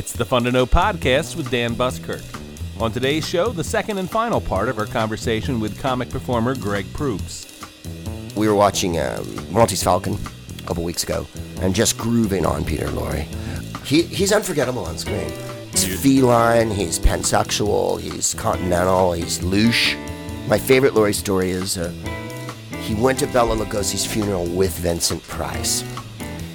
It's the Fun to Know podcast with Dan Buskirk. On today's show, the second and final part of our conversation with comic performer Greg Proops. We were watching um, Maltese Falcon a couple weeks ago and just grooving on Peter Lorre. He, he's unforgettable on screen. He's feline, he's pansexual, he's continental, he's louche. My favorite Lorre story is uh, he went to Bela Lugosi's funeral with Vincent Price.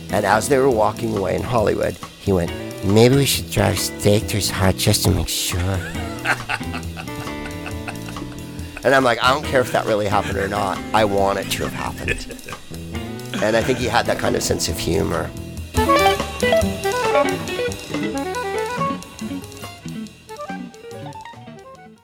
And as they were walking away in Hollywood, he went, Maybe we should drive stake to his heart just to make sure. and I'm like, I don't care if that really happened or not. I want it to have happened. and I think he had that kind of sense of humor.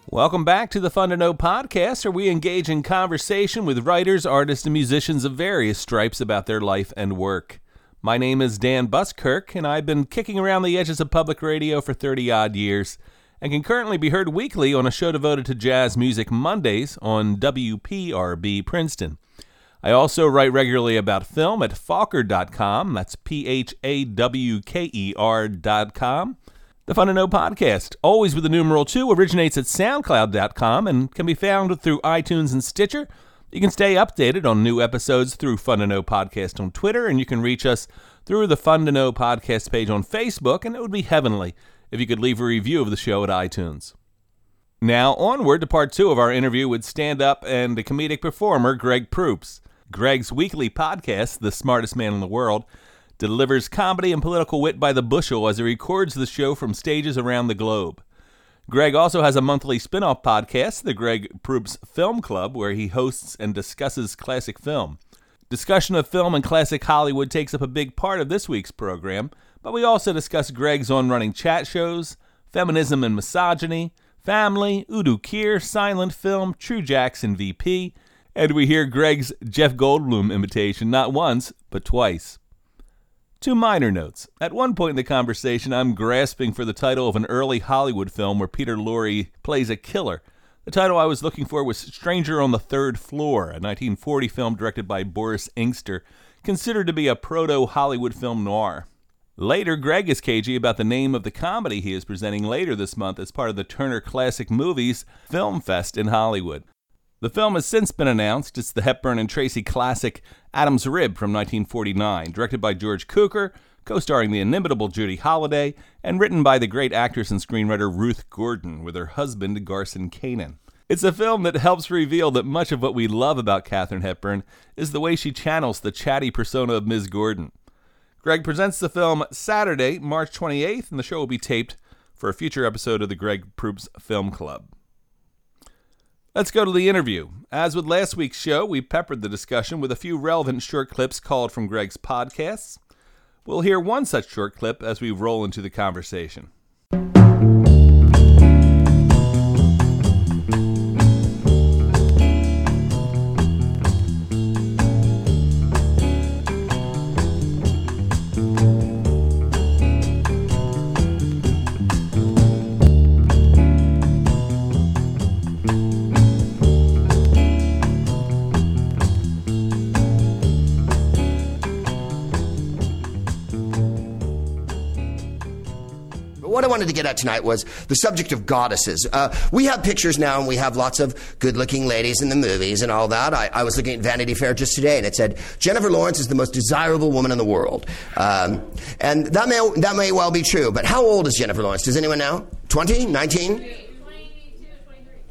Welcome back to the Fun to Know podcast, where we engage in conversation with writers, artists, and musicians of various stripes about their life and work. My name is Dan Buskirk, and I've been kicking around the edges of public radio for 30 odd years, and can currently be heard weekly on a show devoted to jazz music Mondays on WPRB Princeton. I also write regularly about film at phawker.com. That's P H A W K E R.com. The Fun to Know podcast, always with the numeral 2, originates at SoundCloud.com and can be found through iTunes and Stitcher. You can stay updated on new episodes through Fun to Know podcast on Twitter, and you can reach us through the Fun to Know podcast page on Facebook, and it would be heavenly if you could leave a review of the show at iTunes. Now, onward to part two of our interview with stand up and comedic performer Greg Proops. Greg's weekly podcast, The Smartest Man in the World, delivers comedy and political wit by the bushel as he records the show from stages around the globe. Greg also has a monthly spin off podcast, the Greg Proops Film Club, where he hosts and discusses classic film. Discussion of film and classic Hollywood takes up a big part of this week's program, but we also discuss Greg's on running chat shows, feminism and misogyny, family, Udo Kier, silent film, True Jackson VP, and we hear Greg's Jeff Goldblum imitation not once, but twice. Two minor notes. At one point in the conversation, I'm grasping for the title of an early Hollywood film where Peter Lorre plays a killer. The title I was looking for was Stranger on the Third Floor, a 1940 film directed by Boris Ingster, considered to be a proto Hollywood film noir. Later, Greg is cagey about the name of the comedy he is presenting later this month as part of the Turner Classic Movies Film Fest in Hollywood. The film has since been announced. It's the Hepburn and Tracy classic Adam's Rib from 1949, directed by George Cukor, co starring the inimitable Judy Holliday, and written by the great actress and screenwriter Ruth Gordon with her husband Garson Kanin. It's a film that helps reveal that much of what we love about Katharine Hepburn is the way she channels the chatty persona of Ms. Gordon. Greg presents the film Saturday, March 28th, and the show will be taped for a future episode of the Greg Proops Film Club. Let's go to the interview. As with last week's show, we peppered the discussion with a few relevant short clips called from Greg's podcasts. We'll hear one such short clip as we roll into the conversation. To get at tonight was the subject of goddesses. Uh, we have pictures now, and we have lots of good-looking ladies in the movies and all that. I, I, was looking at Vanity Fair just today, and it said Jennifer Lawrence is the most desirable woman in the world, um, and that may that may well be true. But how old is Jennifer Lawrence? Does anyone know? 20? 19?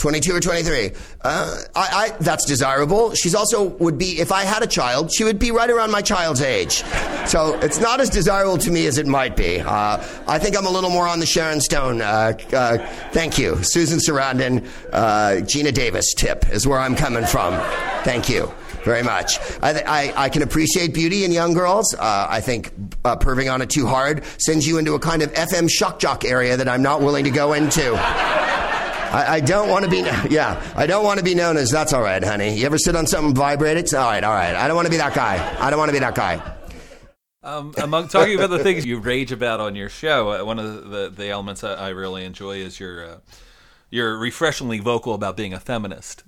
22 or 23. Uh, I, I, that's desirable. She's also would be, if I had a child, she would be right around my child's age. So it's not as desirable to me as it might be. Uh, I think I'm a little more on the Sharon Stone. Uh, uh thank you. Susan Sarandon, uh, Geena Davis tip is where I'm coming from. Thank you very much. I, I, I, can appreciate beauty in young girls. Uh, I think uh, perving on it too hard sends you into a kind of FM shock jock area that I'm not willing to go into. I, I don't want to be, yeah, I don't want to be known as that's all right, honey. You ever sit on something vibrate? It's all right, all right. I don't want to be that guy. I don't want to be that guy. Um, among talking about the things you rage about on your show, uh, one of the, the, elements I, I, really enjoy is your uh, your refreshingly vocal about being a feminist.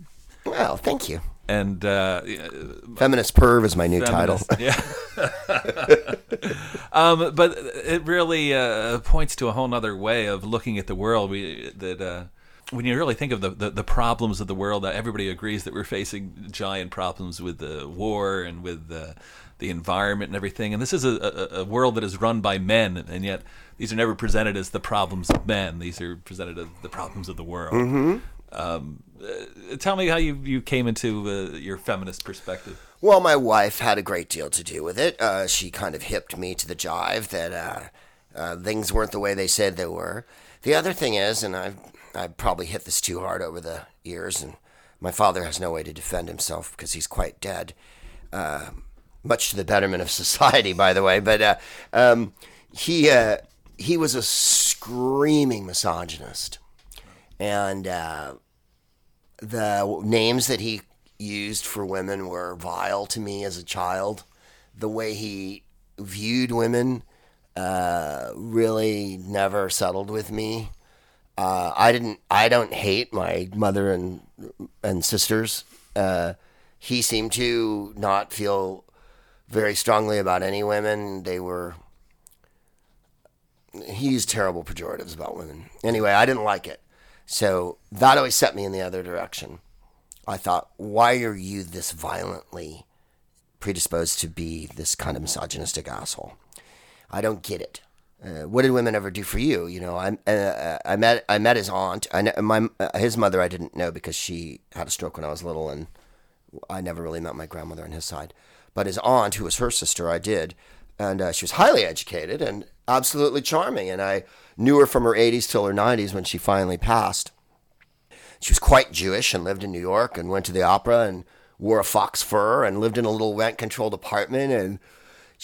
Well, thank you. and uh, Feminist perv is my new title. Yeah. um, but it really uh, points to a whole other way of looking at the world. We that uh, when you really think of the, the, the problems of the world, everybody agrees that we're facing giant problems with the war and with the the environment and everything. And this is a, a, a world that is run by men, and yet these are never presented as the problems of men. These are presented as the problems of the world. Um, uh, tell me how you, you came into uh, your feminist perspective. Well, my wife had a great deal to do with it. Uh, she kind of hipped me to the jive that uh, uh, things weren't the way they said they were. The other thing is, and I've, I've probably hit this too hard over the years, and my father has no way to defend himself because he's quite dead, uh, much to the betterment of society, by the way. But uh, um, he, uh, he was a screaming misogynist. And uh, the names that he used for women were vile to me as a child. The way he viewed women uh, really never settled with me. Uh, I didn't. I don't hate my mother and and sisters. Uh, he seemed to not feel very strongly about any women. They were. He used terrible pejoratives about women. Anyway, I didn't like it. So that always set me in the other direction. I thought, why are you this violently predisposed to be this kind of misogynistic asshole? I don't get it. Uh, what did women ever do for you? You know, I uh, I met I met his aunt. I my uh, his mother I didn't know because she had a stroke when I was little, and I never really met my grandmother on his side. But his aunt, who was her sister, I did, and uh, she was highly educated and absolutely charming. And I knew her from her 80s till her 90s when she finally passed. She was quite Jewish and lived in New York and went to the opera and wore a fox fur and lived in a little rent controlled apartment. And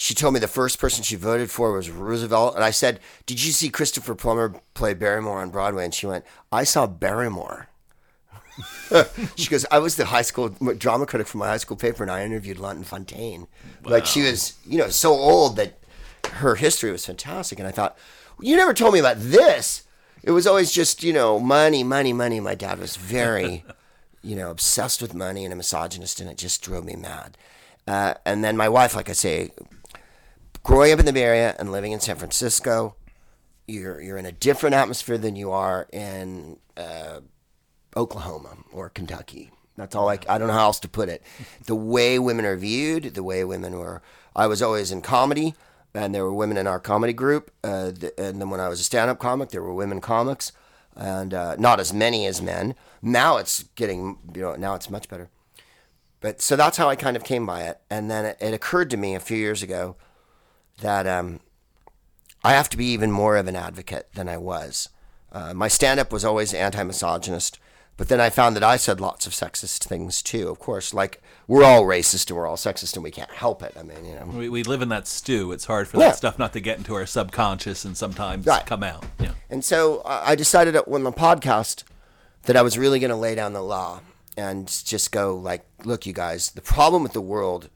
she told me the first person she voted for was Roosevelt. And I said, Did you see Christopher Plummer play Barrymore on Broadway? And she went, I saw Barrymore. she goes, I was the high school drama critic for my high school paper, and I interviewed Lynn Fontanne. Like she was, you know, so old that her history was fantastic. And I thought, you never told me about this. It was always just, you know, money, money, money. My dad was very, you know, obsessed with money and a misogynist, and it just drove me mad. Uh, and then my wife, like I say, growing up in the Bay Area and living in San Francisco, you're you're in a different atmosphere than you are in uh, Oklahoma or Kentucky. That's all I, I don't know how else to put it. The way women are viewed, the way women were. I was always in comedy, and there were women in our comedy group. Uh, th- and then when I was a stand-up comic, there were women comics, and uh, not as many as men. Now it's getting, you know, now it's much better. But so that's how I kind of came by it. And then it, it occurred to me a few years ago that um, I have to be even more of an advocate than I was. Uh, my stand up was always anti misogynist, but then I found that I said lots of sexist things too. Of course, like we're all racist and we're all sexist and we can't help it. I mean, you know. We, we live in that stew. It's hard for Yeah. that stuff not to get into our subconscious and sometimes Right. come out. Yeah. And so I I decided when the podcast that I was really going to lay down the law and just go like, look, you guys, the problem with the world,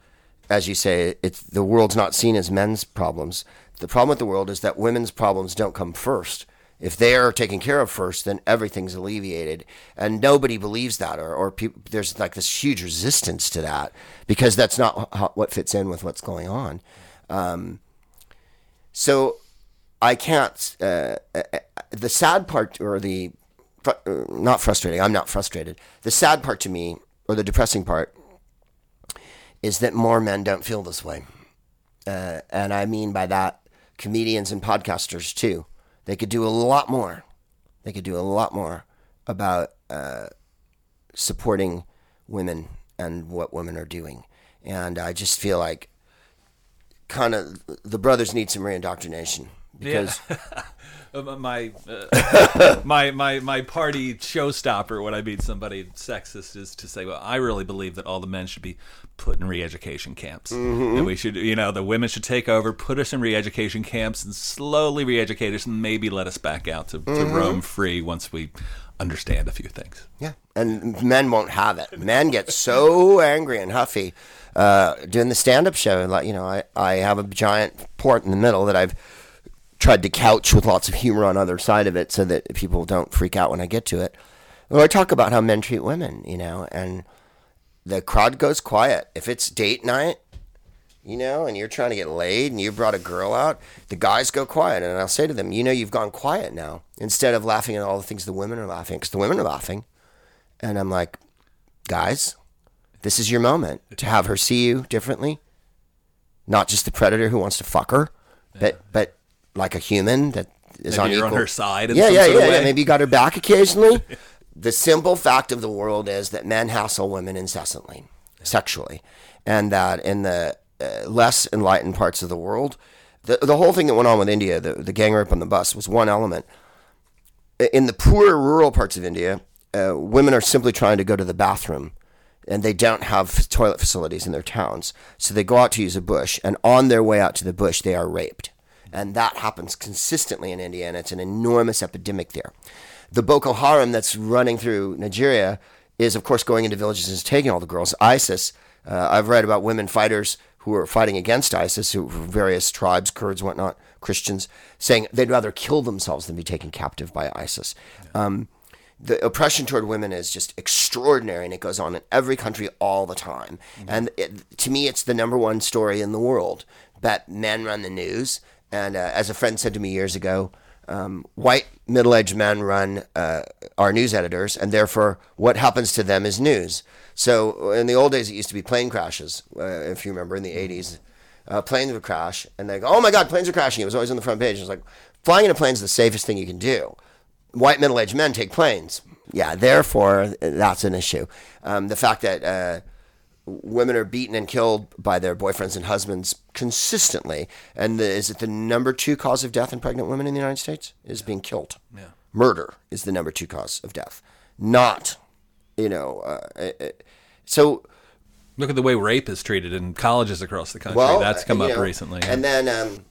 as you say, it's the world's not seen as men's problems. The problem with the world is that women's problems don't come first. If they are taken care of first, then everything's alleviated, and nobody believes that, or or peop there's like this huge resistance to that because that's not what fits in with what's going on. Um, so I can't. Uh, uh, uh, the sad part, or the uh, not frustrating. I'm not frustrated. The sad part to me, or the depressing part, is that more men don't feel this way, uh, and I mean by that comedians and podcasters too. They could do a lot more. They could do a lot more about uh, supporting women and what women are doing, and I just feel like kind of the brothers need some reindoctrination because. Uh, my, uh, my my my party showstopper when I meet somebody sexist is to say, well, I really believe that all the men should be put in re-education camps, Mm-hmm. and we should, you know, the women should take over, put us in re-education camps, and slowly re-educate us, and maybe let us back out to, to Mm-hmm. roam free once we understand a few things. Yeah, and men won't have it. Men get so angry and huffy uh, doing the stand-up show. Like you know, I, I have a giant port in the middle that I've tried to couch with lots of humor on other side of it, so that people don't freak out when I get to it. Well, I talk about how men treat women, you know, and the crowd goes quiet. If it's date night, you know, and you're trying to get laid and you brought a girl out, the guys go quiet. And I'll say to them, you know, you've gone quiet now instead of laughing at all the things the women are laughing because the women are laughing. And I'm like, guys, this is your moment to have her see you differently. Not just the predator who wants to fuck her, but, but like a human that is Maybe on her side yeah, yeah, yeah, yeah. Maybe you got her back occasionally. the simple fact of the world is that men hassle women incessantly, sexually, and that in the uh, less enlightened parts of the world, the the whole thing that went on with India, the the gang rape on the bus, was one element. In the poor rural parts of India, uh, women are simply trying to go to the bathroom. And they don't have toilet facilities in their towns. So they go out to use a bush, and on their way out to the bush, they are raped. And that happens consistently in India, and it's an enormous epidemic there. The Boko Haram that's running through Nigeria is, of course, going into villages and taking all the girls. ISIS, uh, I've read about women fighters who are fighting against ISIS, who various tribes, Kurds, whatnot, Christians, saying they'd rather kill themselves than be taken captive by ISIS. Um, the oppression toward women is just extraordinary and it goes on in every country all the time and it, to me it's the number one story in the world that men run the news and uh, as a friend said to me years ago um, white middle-aged men run uh, our news editors and therefore what happens to them is news. So in the old days it used to be plane crashes uh, if you remember in the 80s uh, planes would crash and they go oh my god planes are crashing. It was always on the front page. It was like flying in a plane is the safest thing you can do. White middle aged men take planes. Yeah, therefore, that's an issue. Um, the fact that uh, women are beaten and killed by their boyfriends and husbands consistently, and the, is it the number two cause of death in pregnant women in the United States? Is being killed. Yeah. Murder is the number two cause of death, not, you know, uh, uh, so. Look at the way rape is treated in colleges across the country. Well, That's come up know, recently. And then um,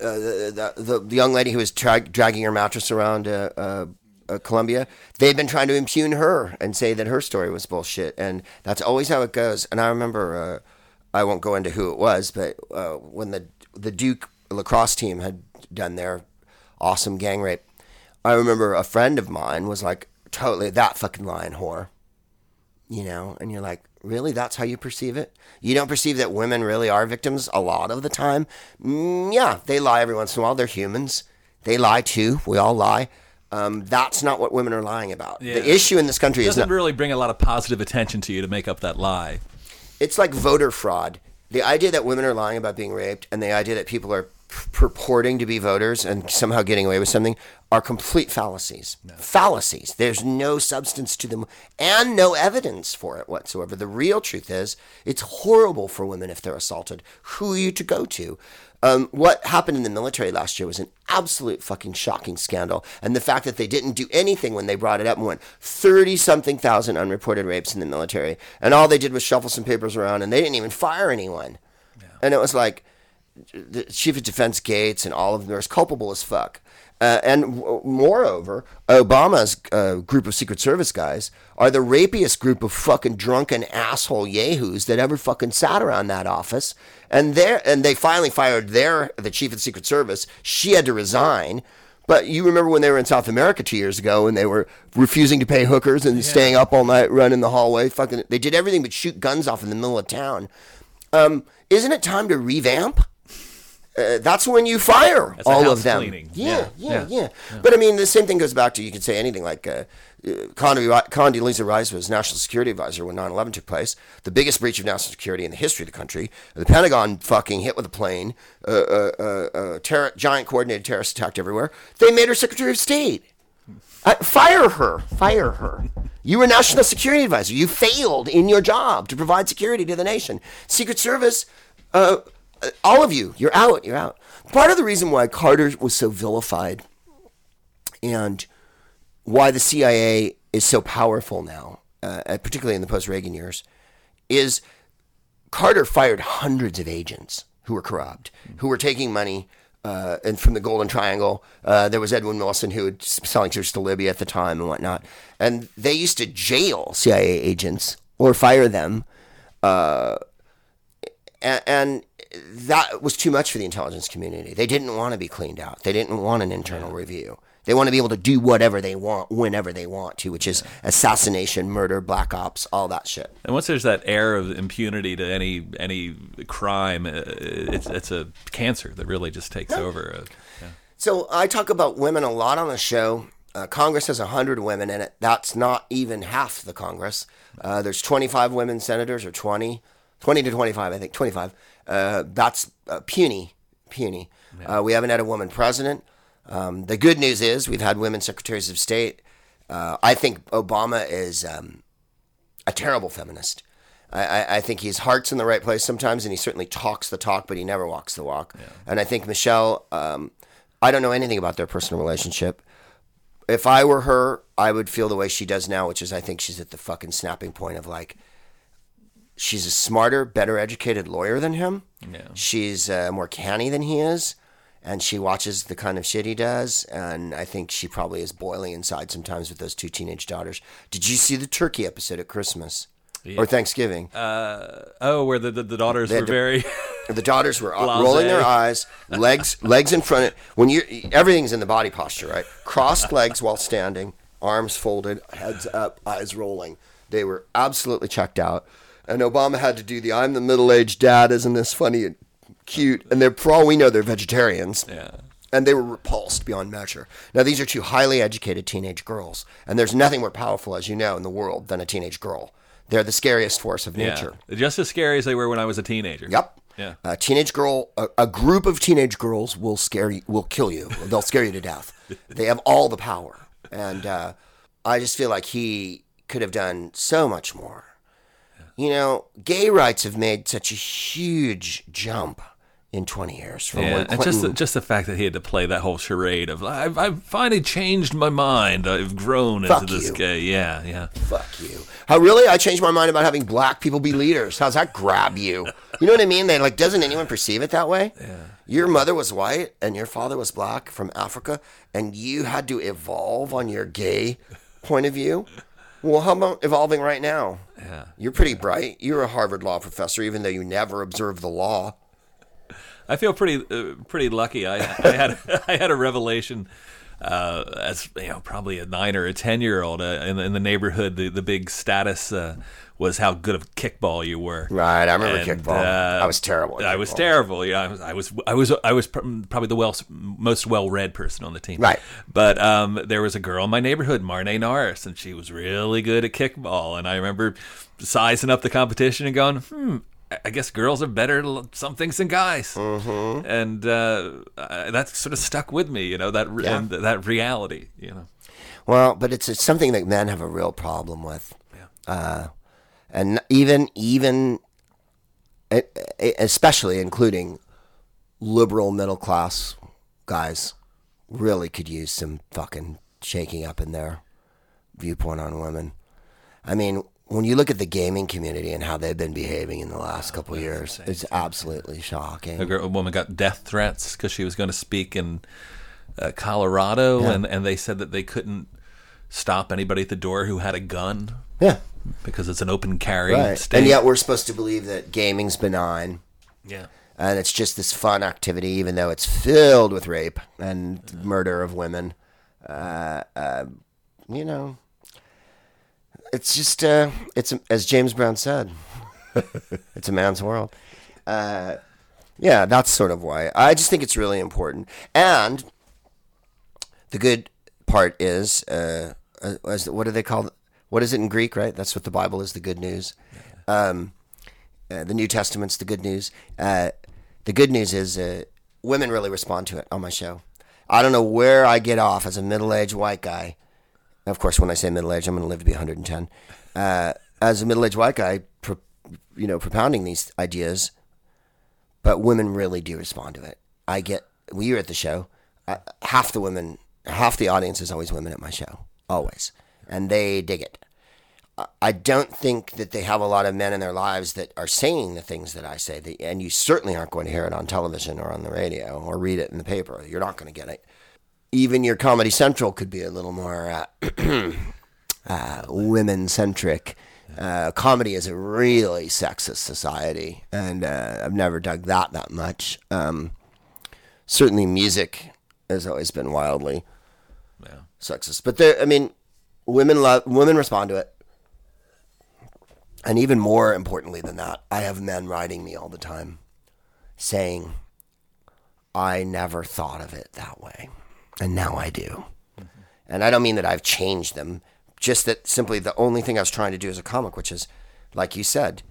uh, the, the, the young lady who was tra- dragging her mattress around uh, uh, uh, Columbia, they've been trying to impugn her and say that her story was bullshit. And that's always how it goes. And I remember, uh, I won't go into who it was, but uh, when the, the Duke lacrosse team had done their awesome gang rape, I remember a friend of mine was like, totally that fucking lying whore you know, and you're like, really? That's how you perceive it? You don't perceive that women really are victims a lot of the time? Mm, yeah, they lie every once in a while. They're humans. They lie too. We all lie. Um, that's not what women are lying about. Yeah. The issue in this country it is doesn't not, really bring a lot of positive attention to you to make up that lie. it's like voter fraud. The idea that women are lying about being raped and the idea that people are purporting to be voters and somehow getting away with something are complete fallacies. Fallacies. There's no substance to them and no evidence for it whatsoever. The real truth is it's horrible for women if they're assaulted. Who are you to go to? Um, what happened in the military last year was an absolute fucking shocking scandal. And the fact that they didn't do anything when they brought it up and went 30 something thousand unreported rapes in the military. And all they did was shuffle some papers around and they didn't even fire anyone. And it was like the chief of defense Gates and all of them are as culpable as fuck. Uh, and w- moreover, Obama's uh, group of Secret Service guys are the rapiest group of fucking drunken asshole yahoos that ever fucking sat around that office. And they and they finally fired their the chief of the Secret Service. She had to resign. But you remember when they were in South America two years ago and they were refusing to pay hookers and staying up all night, running the hallway. Fucking, they did everything but shoot guns off in the middle of town. Um, isn't it time to revamp? Uh, that's when you fire That's all of them. cleaning. Yeah, Yeah, yeah, yeah, yeah, But I mean, the same thing goes back to you could say anything like uh, uh, Condi- Condoleezza Rice was national security advisor when 9/11 took place, the biggest breach of national security in the history of the country. The Pentagon fucking hit with a plane, uh, uh, uh, uh, terror, giant coordinated terrorist attacked everywhere. They made her Secretary of State. Uh, fire her. Fire her. You were national security advisor. You failed in your job to provide security to the nation. Secret Service, uh, all of you, you're out. You're out. Part of the reason why Carter was so vilified and why the CIA is so powerful now, uh, particularly in the post Reagan years, is Carter fired hundreds of agents who were corrupt, who were taking money. Uh, and from the Golden Triangle, uh, there was Edwin Wilson who was selling secrets to Libya at the time and whatnot. And they used to jail CIA agents or fire them. Uh, and that was too much for the intelligence community. They didn't want to be cleaned out. They didn't want an internal review. They want to be able to do whatever they want whenever they want to, which is assassination, murder, black ops, all that shit. And once there's that air of impunity to any any crime, uh, it's it's a cancer that really just takes over. Uh, yeah. So I talk about women a lot on the show. Uh, Congress has 100 women in it. That's not even half the Congress. Uh, there's 25 women senators, or 20, 20 to 25, I think, 25. Uh, that's uh, puny, puny. Uh, we haven't had a woman president. Um, the good news is we've had women secretaries of state. Uh, I think Obama is um, a terrible feminist. I, I, I think his heart's in the right place sometimes, and he certainly talks the talk, but he never walks the walk. And I think Michelle, um, I don't know anything about their personal relationship. If I were her, I would feel the way she does now, which is I think she's at the fucking snapping point of like, she's a smarter, better educated lawyer than him. Yeah. She's uh, more canny than he is. And she watches the kind of shit he does. And I think she probably is boiling inside sometimes with those two teenage daughters. Did you see the turkey episode at Christmas or Thanksgiving? Uh, oh, where the the, the daughters were to- very. The daughters were Blasé. rolling their eyes, legs legs in front. Of, when you everything's in the body posture, right? Crossed legs while standing, arms folded, heads up, eyes rolling. They were absolutely checked out. And Obama had to do the "I'm the middle-aged dad, isn't this funny and cute?" And they're for all we know, they're vegetarians. Yeah. And they were repulsed beyond measure. Now, these are two highly educated teenage girls, and there's nothing more powerful, as you know, in the world than a teenage girl. They're the scariest force of nature. Yeah. Just as scary as they were when I was a teenager. Yep. Yeah. A teenage girl, a, a group of teenage girls will scare you, will kill you. They'll scare you to death. They have all the power, and uh, I just feel like he could have done so much more. You know, gay rights have made such a huge jump in 20 years from Yeah, Clinton. just the, just the fact that he had to play that whole charade of I've, I've finally changed my mind. I've grown into this you. gay. Yeah, yeah. Fuck you. How really? I changed my mind about having black people be leaders. How's that grab you? You know what I mean? They like, doesn't anyone perceive it that way? Yeah. Your mother was white and your father was black from Africa, and you had to evolve on your gay point of view. Well, how about evolving right now? Yeah. You're pretty bright. You're a Harvard law professor, even though you never observed the law. I feel pretty uh, pretty lucky. I, I had I had a revelation uh, as you know, probably a nine or a ten year old uh, in, the, in the neighborhood. The the big status uh, was how good of kickball you were. Right. I remember And, kickball. uh, I was terrible. I was terrible. Yeah, I was. I was. I was, I was pr- probably the well, most well-read person on the team. Right. But um, there was a girl in my neighborhood, Marne Norris, and she was really good at kickball. And I remember sizing up the competition and going, "Hmm, I- guess girls are better at l- some things than guys." Mm-hmm. And uh, that sort of stuck with me. You know that re- Yeah. that reality. You know. Well, but it's, it's something that men have a real problem with. Uh, and even even especially including liberal middle class guys really could use some fucking shaking up in their viewpoint on women. I mean, when you look at the gaming community and how they've been behaving in the last couple of years, it's absolutely shocking. A, girl, a woman got death threats because she was going to speak in uh, Colorado, and, and they said that they couldn't stop anybody at the door who had a gun Yeah. because it's an open carry Right. state. And yet we're supposed to believe that gaming's benign. yeah, and it's just this fun activity, even though it's filled with rape and murder of women. Uh, uh, you know, it's just uh, it's as James Brown said, it's a man's world. Uh, yeah, that's sort of why I just think it's really important. And the good part is, uh, uh, as- what do they call? What is it in Greek? Right, that's what the Bible is. The good news. Um, uh, the New Testament's the good news. Uh, the good news is uh, women really respond to it on my show. I don't know where I get off as a middle-aged white guy. Of course, when I say middle-aged, I'm going to live to be 110. Uh, as a middle-aged white guy, pro- you know, propounding these ideas, but women really do respond to it. I get. We were at the show. Uh, half the women, half the audience is always women at my show, always, and they dig it. I don't think that they have a lot of men in their lives that are saying the things that I say. And you certainly aren't going to hear it on television or on the radio or read it in the paper. You're not going to get it. Even your Comedy Central could be a little more uh, uh, women centric. Uh, comedy is a really sexist society, and uh, I've never dug that that much. Um, certainly, music has always been wildly Yeah. Sexist. But there, I mean, women love women respond to it, and even more importantly than that, I have men writing me all the time, saying, "I never thought of it that way, and now I do." Mm-hmm. And I don't mean that I've changed them, just that simply the only thing I was trying to do as a comic, which is, like you said,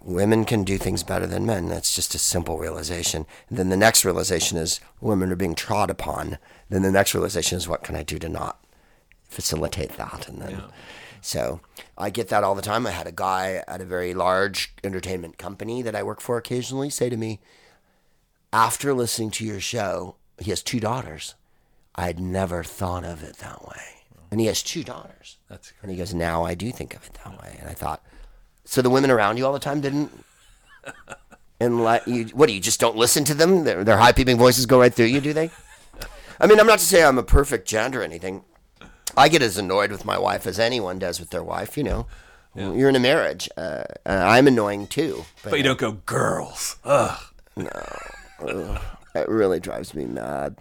women can do things better than men. That's just a simple realization. And then the next realization is women are being trod upon. Then the next realization is what can I do to not facilitate that? And then, so I get that all the time. I had a guy at a very large entertainment company that I work for occasionally say to me, after listening to your show, he has two daughters. I'd never thought of it that way. And he has two daughters. That's And he goes, now I do think of it that way. And I thought, so the women around you all the time didn't. And let you, what do you just don't listen to them? Their, their high peeping voices go right through you, do they? I mean, I'm not to say I'm a perfect gent or anything. I get as annoyed with my wife as anyone does with their wife. You know, you're in a marriage. Uh, uh, I'm annoying too. But you don't go, girls. Ugh. No. it really drives me mad.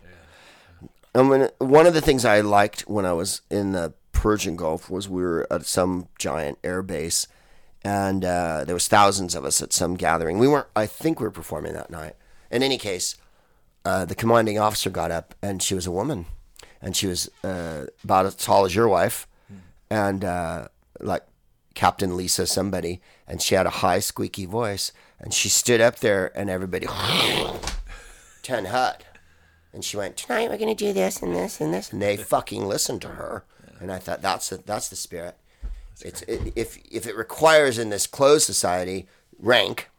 And when one of the things I liked when I was in the Persian Gulf was we were at some giant air base, and uh, there was thousands of us at some gathering. We weren't. I think we were performing that night. In any case, uh, the commanding officer got up, and she was a woman, and she was uh, about as tall as your wife, and uh, like Captain Lisa somebody, and she had a high squeaky voice, and she stood up there, and everybody ten hut. And she went, tonight we're going to do this and this and this. And they fucking listened to her. And I thought, that's the, that's the spirit. It's, it, if, if it requires in this closed society rank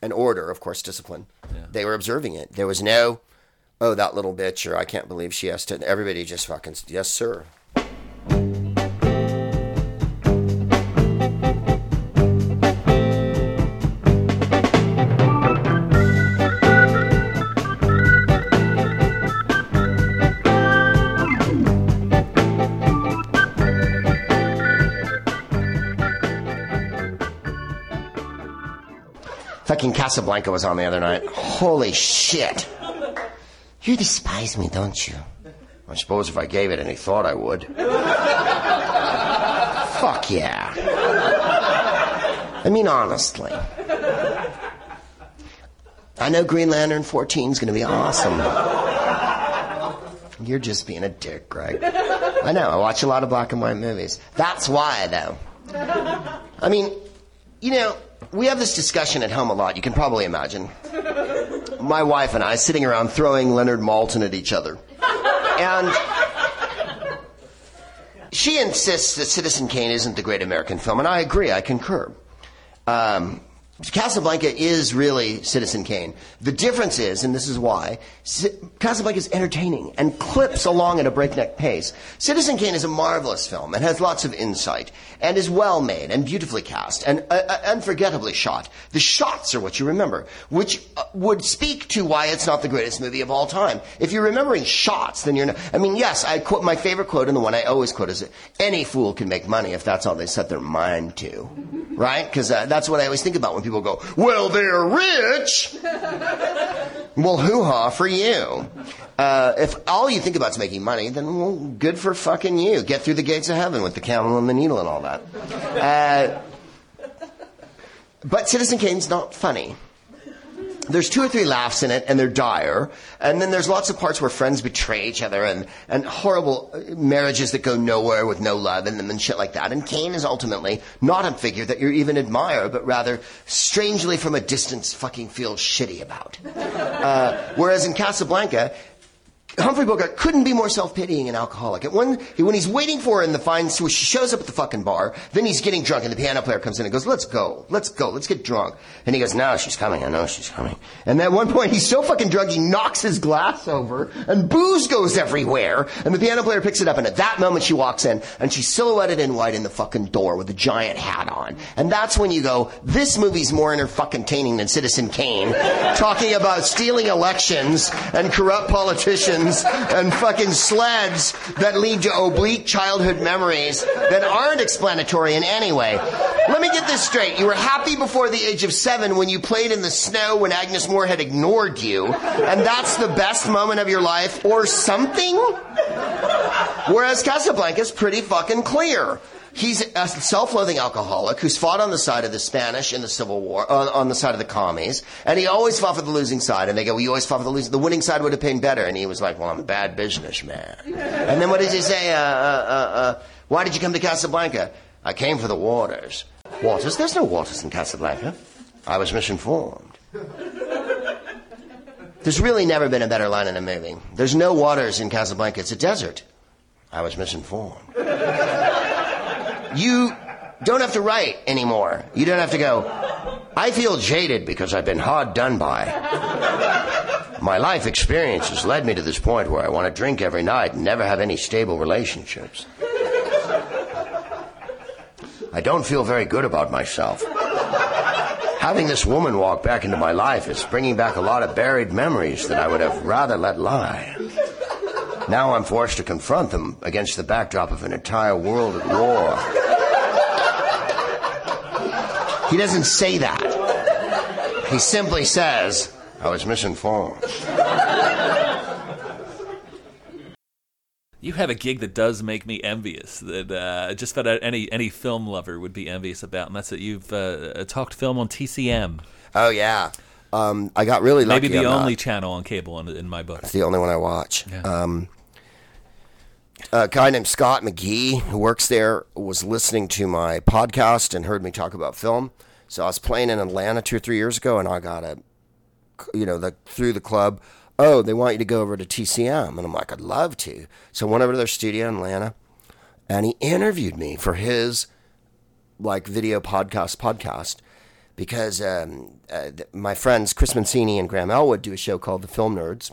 and order, of course, discipline, they were observing it. There was no, oh, that little bitch, or I can't believe she has to. Everybody just fucking, yes, sir. Fucking Casablanca was on the other night. Holy shit. You despise me, don't you? I suppose if I gave it any thought, I would. Fuck yeah. I mean, honestly. I know Green Lantern 14 is going to be awesome. You're just being a dick, Greg. I know. I watch a lot of black and white movies. That's why, though. I mean, you know, we have this discussion at home a lot. You can probably imagine. My wife and I sitting around throwing Leonard Maltin at each other. And she insists that Citizen Kane isn't the great American film, and I agree. I concur. Um, Casablanca is really Citizen Kane. The difference is, and this is why, Casablanca is entertaining and clips along at a breakneck pace. Citizen Kane is a marvelous film and has lots of insight and is well made and beautifully cast and uh, uh, unforgettably shot. The shots are what you remember, which uh, would speak to why it's not the greatest movie of all time. If you're remembering shots, then you're not. I mean, yes, I quote my favorite quote and the one I always quote is, "Any fool can make money if that's all they set their mind to." Right? Because uh, that's what I always think about when people go, "Well, they're rich." well, hoo ha for you. Uh, if all you think about is making money, then well, good for fucking you. Get through the gates of heaven with the camel and the needle and all that. Uh, but Citizen Kane's not funny. There's two or three laughs in it, and they're dire. And then there's lots of parts where friends betray each other, and, and horrible uh, marriages that go nowhere with no love in them, and shit like that. And Kane is ultimately not a figure that you even admire, but rather, strangely from a distance, fucking feel shitty about. Uh, whereas in Casablanca, Humphrey Bogart couldn't be more self-pitying and alcoholic. And when, when he's waiting for her in the fine, so she shows up at the fucking bar, then he's getting drunk and the piano player comes in and goes, let's go, let's go, let's get drunk. And he goes, no, she's coming, I know she's coming. And at one point he's so fucking drunk he knocks his glass over and booze goes everywhere. And the piano player picks it up and at that moment she walks in and she's silhouetted in white in the fucking door with a giant hat on. And that's when you go, this movie's more entertaining than Citizen Kane, talking about stealing elections and corrupt politicians and fucking sleds that lead to oblique childhood memories that aren't explanatory in any way. Let me get this straight. You were happy before the age of seven when you played in the snow when Agnes Moore had ignored you, and that's the best moment of your life, or something? Whereas Casablanca's pretty fucking clear. He's a self-loathing alcoholic who's fought on the side of the Spanish in the Civil War, uh, on the side of the commies, and he always fought for the losing side. And they go, "Well, you always fought for the losing. The winning side would have paid better." And he was like, "Well, I'm a bad businessman." And then what does he say? Uh, uh, uh, uh, why did you come to Casablanca? I came for the waters. Waters? There's no waters in Casablanca. I was misinformed. There's really never been a better line in a movie. There's no waters in Casablanca. It's a desert. I was misinformed. you don't have to write anymore. You don't have to go, I feel jaded because I've been hard done by. My life experience has led me to this point where I want to drink every night and never have any stable relationships. I don't feel very good about myself. Having this woman walk back into my life is bringing back a lot of buried memories that I would have rather let lie. Now I'm forced to confront them against the backdrop of an entire world at war. He doesn't say that. He simply says, I was misinformed. You have a gig that does make me envious. That uh, just about any any film lover would be envious about, and that's that you've uh, talked film on TCM. Oh yeah, um, I got really lucky. Maybe the on only that. channel on cable in, in my book. It's the only one I watch. Yeah. Um, a guy named Scott McGee who works there was listening to my podcast and heard me talk about film. So I was playing in Atlanta two or three years ago, and I got a, you know, the, through the club. Oh, they want you to go over to TCM, and I'm like, I'd love to. So I went over to their studio in Atlanta, and he interviewed me for his like video podcast podcast because um, uh, my friends Chris Mancini and Graham Elwood do a show called The Film Nerds,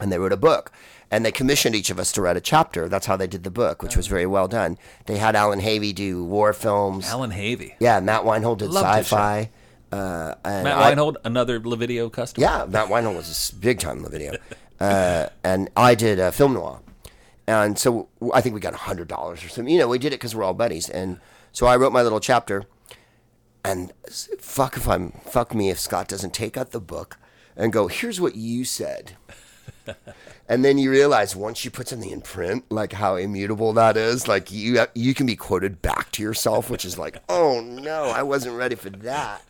and they wrote a book. And they commissioned each of us to write a chapter. That's how they did the book, which was very well done. They had Alan Havey do war films. Alan Havey. Yeah, Matt Weinhold did Loved his sci-fi. Uh, and Matt I- Weinhold, another Le Video customer. yeah, Matt Weinhold was a big time in the video. Uh, and I did uh, film noir. And so w- I think we got $100 or something. You know, we did it because we're all buddies. And so I wrote my little chapter. And s- fuck if I'm, fuck me if Scott doesn't take out the book and go, here's what you said. And then you realize once you put something in print, like how immutable that is. Like you, you can be quoted back to yourself, which is like, oh no, I wasn't ready for that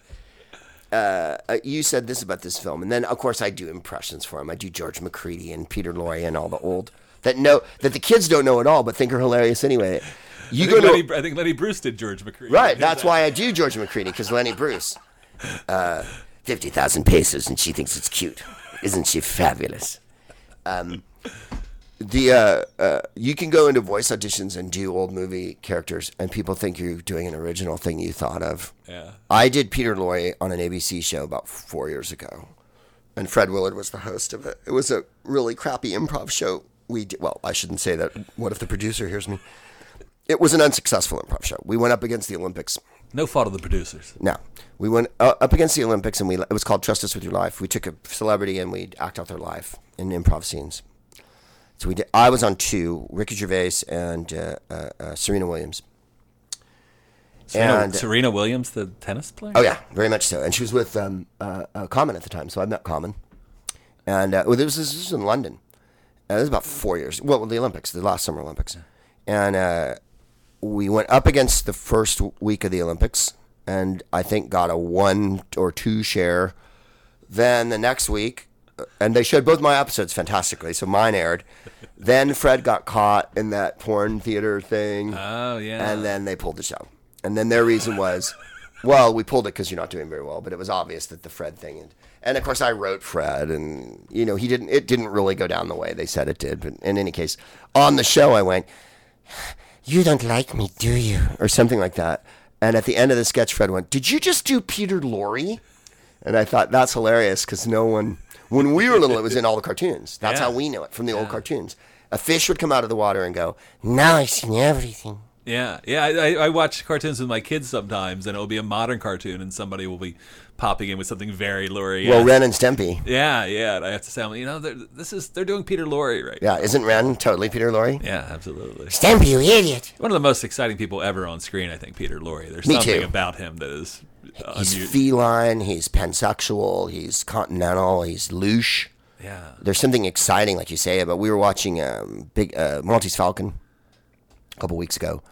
uh, you said this about this film, and then of course I do impressions for him. I do George Macready and Peter Lorre and all the old that know that the kids don't know at all, but think are hilarious anyway. You I go think, to Lenny, I think Lenny Bruce did George Macready. right. That's why I do George Macready because Lenny Bruce, uh, fifty thousand pesos, and she thinks it's cute. Isn't she fabulous? Um, the uh, uh, you can go into voice auditions and do old movie characters, and people think you're doing an original thing you thought of. Yeah. I did Peter Lorre on an ABC show about four years ago, and Fred Willard was the host of it. It was a really crappy improv show. We did, well, I shouldn't say that. What if the producer hears me? It was an unsuccessful improv show. We went up against the Olympics. No fault of the producers. No, we went uh, up against the Olympics, and we it was called Trust Us with Your Life. We took a celebrity and we act out their life in improv scenes. So we did. I was on two: Ricky Gervais and uh, uh, uh, Serena Williams. Serena, And- Serena Williams, the tennis player. Oh yeah, very much so. And she was with um, uh, uh, Common at the time, so I met Common. And uh, well, this, was, this was in London. Uh, this was about four years. Well, the Olympics, the last Summer Olympics, and uh, we went up against the first week of the Olympics, and I think got a one or two share. Then the next week, uh, and they showed both my episodes fantastically, so mine aired. then Fred got caught in that porn theater thing. Oh yeah. And then they pulled the show. And then their reason was, well, we pulled it because you're not doing very well. But it was obvious that the Fred thing, and, and of course I wrote Fred, and you know he didn't. It didn't really go down the way they said it did. But in any case, on the show I went, "You don't like me, do you?" or something like that. And at the end of the sketch, Fred went, "Did you just do Peter Lorre?" And I thought that's hilarious because no one, when we were little, it was in all the cartoons. That's Yeah. how we knew it from the old cartoons. A fish would come out of the water and go, "Now I've seen everything." Yeah, yeah. I, I, I watch cartoons with my kids sometimes, and it'll be a modern cartoon, and somebody will be popping in with something very Lorre. Well, Ren and Stimpy. Yeah, yeah. And I have to say, you know, this is they're doing Peter Lorre right. Yeah, isn't Ren totally Peter Lorre? Yeah, absolutely. Stimpy, you idiot. One of the most exciting people ever on screen, I think, Peter Lorre. There's Me something too. about him that is uh, He's unused. feline, he's pansexual, he's continental, he's louche. Yeah. There's something exciting, like you say, but we were watching um, Big uh, Maltese Falcon a couple weeks ago,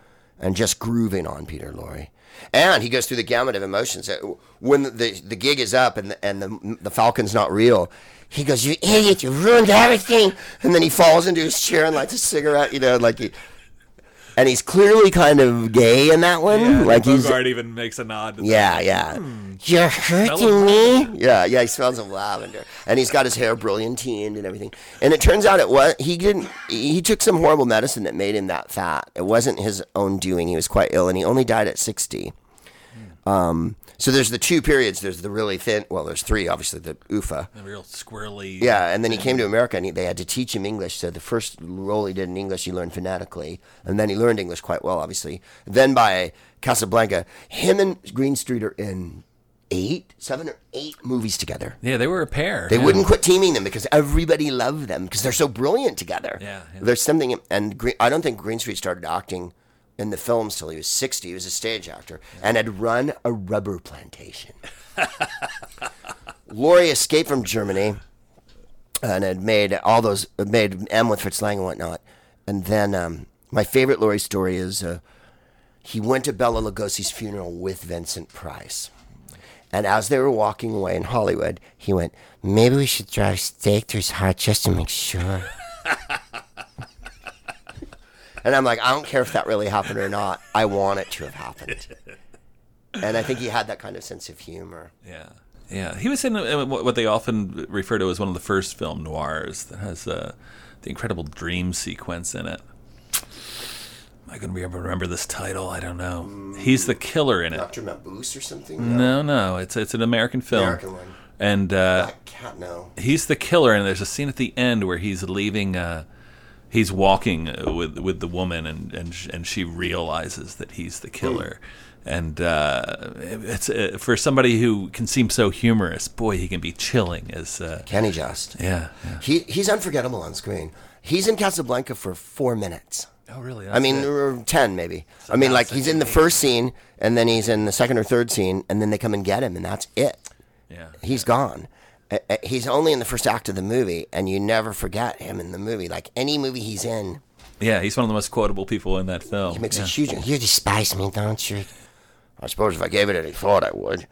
and just grooving on Peter Lorre. And he goes through the gamut of emotions. Uh, When the the, the gig is up and the, and the the Falcon's not real, he goes, "You idiot! You ruined everything!" And then he falls into his chair and lights a cigarette. You know, like he. And he's clearly kind of gay in that one. like he's Bogart even makes a nod. Yeah, yeah. You're hurting me. Yeah, yeah. He smells of lavender, and he's got his hair brilliantined and everything. And it turns out it was he didn't. He took some horrible medicine that made him that fat. It wasn't his own doing. He was quite ill, and he only died at sixty. Um. So there's the two periods. There's the really thin. Well, there's three. Obviously, the UFA. The real squirrely. Yeah, and then he came to America and he, they had to teach him English. So the first role he did in English, he learned phonetically, and then he learned English quite well, obviously. Then by Casablanca, him and Greenstreet are in eight, seven or eight movies together. Yeah, they were a pair. They yeah. wouldn't quit teaming them because everybody loved them because they're so brilliant together. Yeah, yeah. There's something, and Green, I don't think Greenstreet started acting in the films till he was 60. He was a stage actor and had run a rubber plantation. Lorre escaped from Germany and had made all those, made M with Fritz Lang and whatnot. And then um, my favorite Lorre story is uh, he went to Bela Lugosi's funeral with Vincent Price. And as they were walking away in Hollywood, he went, Maybe we should drive stake through his heart just to make sure. and I'm like, I don't care if that really happened or not. I want it to have happened. And I think he had that kind of sense of humor. Yeah. Yeah, he was in uh, what they often refer to as one of the first film noirs that has uh, the incredible dream sequence in it. Am I going to be able to remember this title? I don't know. He's the killer in it. Dr. Mabuse or something? No, no, it's it's an American film, American one. and uh, I can't know. he's the killer. And there's a scene at the end where he's leaving. Uh, he's walking uh, with with the woman, and and and she realizes that he's the killer. And uh, it's uh, for somebody who can seem so humorous. Boy, he can be chilling as. Uh, Can he just? yeah, yeah. He, he's unforgettable on screen. He's in Casablanca for four minutes. Oh, really? I mean, or 10 maybe. I mean, like, he's in the first scene, and then he's in the second or third scene, and then they come and get him, and that's it. yeah. He's gone. Uh, uh, He's only in the first act of the movie, and you never forget him in the movie. Like, any movie he's in, Yeah, he's one of the most quotable people in that film. he makes yeah. a huge. You despise me, don't you? I suppose if I gave it any thought, I would.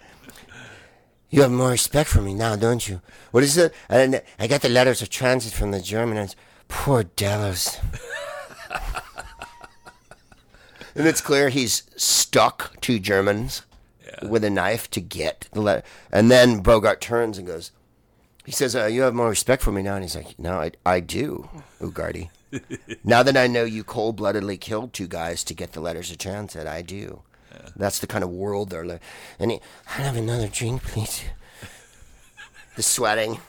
You have more respect for me now, don't you? What is it? And I got the letters of transit from the Germans. Poor devils. and it's clear he's stuck to Germans with a knife to get the letter. And then Bogart turns and goes, he says, uh, "You have more respect for me now." And he's like, "No, I, I do, Ugarte. now that I know you cold-bloodedly killed two guys to get the letters of transit, I do. That's the kind of world they're living." And he, "I'll have another drink, please." the sweating.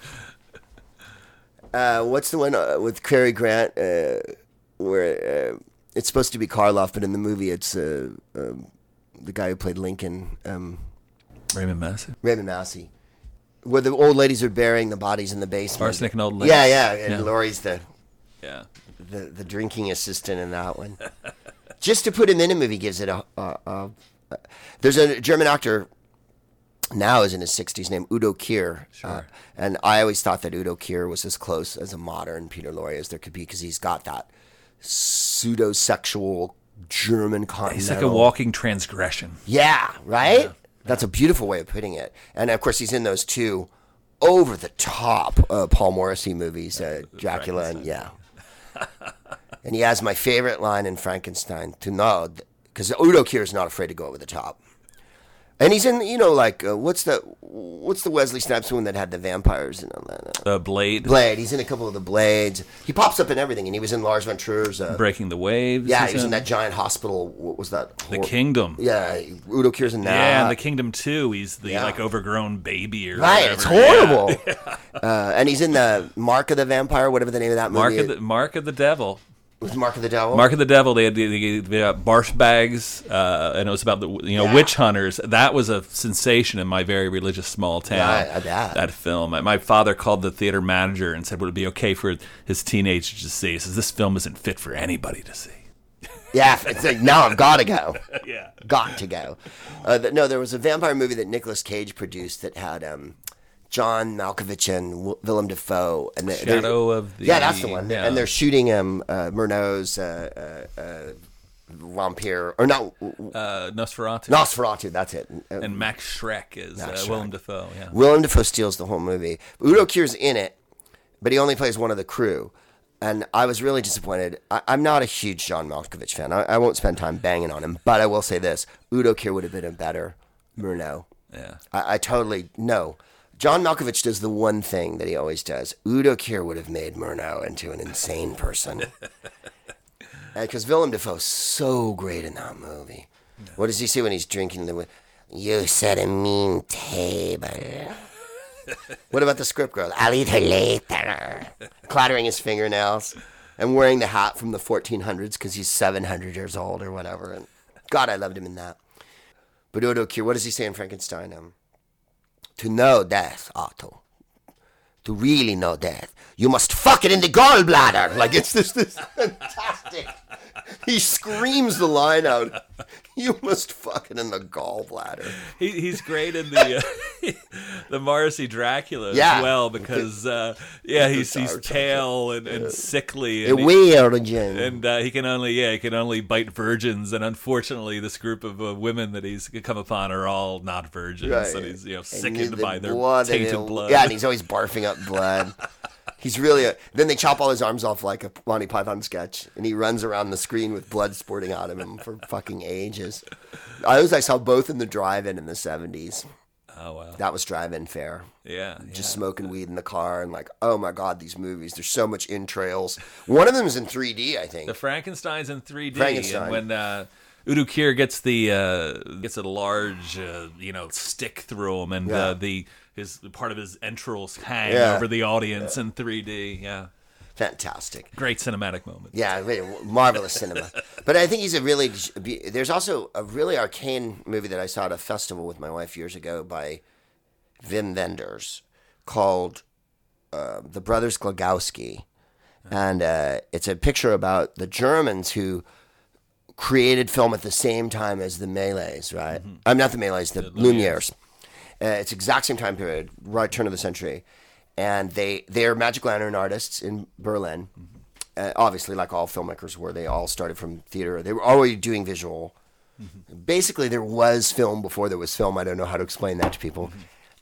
Uh, what's the one uh, with Cary Grant uh, where uh, it's supposed to be Karloff, but in the movie it's uh, um, the guy who played Lincoln, um, Raymond Massey. Raymond Massey, where the old ladies are burying the bodies in the basement. Arsenic and Old Ladies. Yeah, yeah, and Yeah. Lorre's the, Yeah. the the drinking assistant in that one. Just to put him in a movie gives it a. a, a, a there's a German actor now is in his 60s named Udo Kier. Uh, sure. and I always thought that Udo Kier was as close as a modern Peter Lorre as there could be because he's got that pseudo sexual German continental. He's like a walking transgression. Yeah, right? That's a beautiful way of putting it. And of course, he's in those two over the top uh, Paul Morrissey movies, uh, Dracula and yeah. and he has my favorite line in Frankenstein to know because Udo Kier is not afraid to go over the top. And he's in, you know, like uh, what's the what's the Wesley Snipes one that had the vampires and all that? Uh, Blade, Blade. He's in a couple of the Blades. He pops up in everything, and he was in Lars von Trier's. Uh, Breaking the Waves. yeah, he was in that giant hospital. What was that? The Hor- Kingdom. Yeah, Udo Kier's in that. Yeah, and the Kingdom too. He's the Yeah. like overgrown baby or Right, whatever. it's Yeah. horrible. Uh, and he's in the Mark of the Vampire, whatever the name of that movie. Mark of the Mark of the Devil. Was Mark of the Devil. Mark of the Devil. They had the, the, the uh, barf bags, uh, and it was about the you know Yeah. witch hunters. That was a sensation in my very religious small town. Right, I bet. That film. My, father called the theater manager and said, "Would it be okay for his teenagers to see?" He says, "This film isn't fit for anybody to see." Yeah, it's like now I've got to go. Yeah. Got to go. Uh, no, there was a vampire movie that Nicolas Cage produced that had um, John Malkovich and Willem Dafoe, and they're- Shadow of the yeah, that's the one. yeah. And they're shooting him, uh, Murnau's uh, uh, uh, vampire, or not uh, Nosferatu. Nosferatu. That's it. Uh, and Max Schreck is uh, Max Willem Dafoe. Yeah. Willem Dafoe steals the whole movie. Udo Kier's in it, but he only plays one of the crew. And I was really disappointed. I, I'm not a huge John Malkovich fan. I, I won't spend time banging on him, but I will say this: Udo Kier would have been a better Murnau. Yeah. I, I totally no. John Malkovich does the one thing that he always does. Udo Kier would have made Murnau into an insane person. Because Willem Dafoe's so great in that movie. What does he say when he's drinking the? You set a mean table. what about the script girl? I'll eat her later. Clattering his fingernails and wearing the hat from the 1400s because he's 700 years old or whatever. And God, I loved him in that. But Udo Kier, what does he say in Frankenstein? Um, to know death, Otto. To really know death, you must fuck it in the gallbladder. Like it's this, this fantastic. He screams the line out. You must fuck it in the gallbladder. He, he's great in the uh, the Morrissey Dracula Yeah. as well because uh, yeah he's he's pale and, and sickly and, weird and uh, he can only yeah he can only bite virgins and unfortunately this group of uh, women that he's come upon are all not virgins Right. and he's you know sickened by their blood tainted blood. Yeah, and he's always barfing up blood. He's really a. Then they chop all his arms off like a Monty Python sketch, and he runs around the screen with blood spurting out of him for fucking ages. I was I saw both in the drive-in in the seventies. oh wow That was drive-in fare. yeah Just yeah. smoking weed in the car and like, oh my god, these movies. There's so much entrails. One of them is in 3D, I think. The Frankenstein's in 3D, Frankenstein. and when uh, Udo Kier gets the uh, gets a large uh, you know stick through him, and Yeah. uh, the his part of his entrails hang Yeah. over the audience in 3D. Yeah, Fantastic. great cinematic moment. Yeah, really marvelous cinema. But I think he's a really. There's also a really arcane movie that I saw at a festival with my wife years ago by Wim Wenders called uh, The Brothers Glogowski. And uh, it's a picture about the Germans who created film at the same time as the Melies, right? I'm not the Melies, the, Lumieres. Uh, it's exact same time period, right turn of the century, and they they're magic lantern artists in Berlin. Uh, obviously, like all filmmakers were, they all started from theater. They were already doing visual. Basically, there was film before there was film. I don't know how to explain that to people,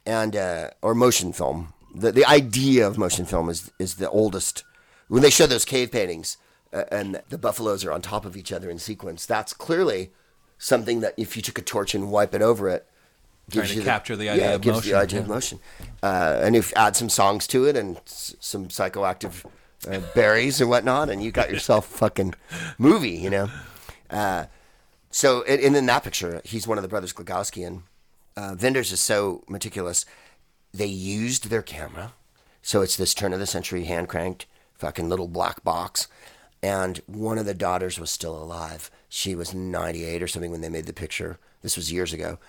and uh, or motion film. The the idea of motion film is is the oldest. When they show those cave paintings uh, and the buffaloes are on top of each other in sequence, that's clearly something that if you took a torch and wipe it over it, Trying to capture the idea yeah, of gives motion, the idea yeah. of motion. Uh, and if add some songs to it and s- some psychoactive uh, berries and whatnot, and you got yourself a fucking movie, you know. Uh, so, and, and in that picture, he's one of the brothers Glogowski, and uh, Wenders is so meticulous. They used their camera, so it's this turn of the century hand cranked fucking little black box. And one of the daughters was still alive. She was 98 or something when they made the picture. This was years ago,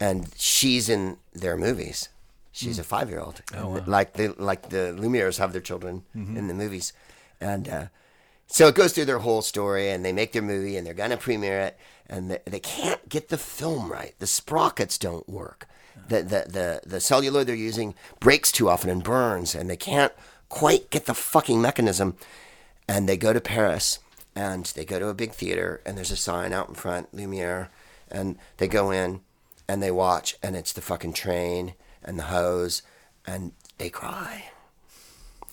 and she's in their movies. She's a five year old, Oh, like the like the Lumieres have their children in the movies, and uh, so it goes through their whole story, and they make their movie, and they're gonna premiere it, and they, they can't get the film right. The sprockets don't work. The, the the the celluloid they're using breaks too often and burns, and they can't quite get the fucking mechanism. And they go to Paris, and they go to a big theater, and there's a sign out in front, Lumiere, and they go in, and they watch, and it's the fucking train and the hose, and they cry.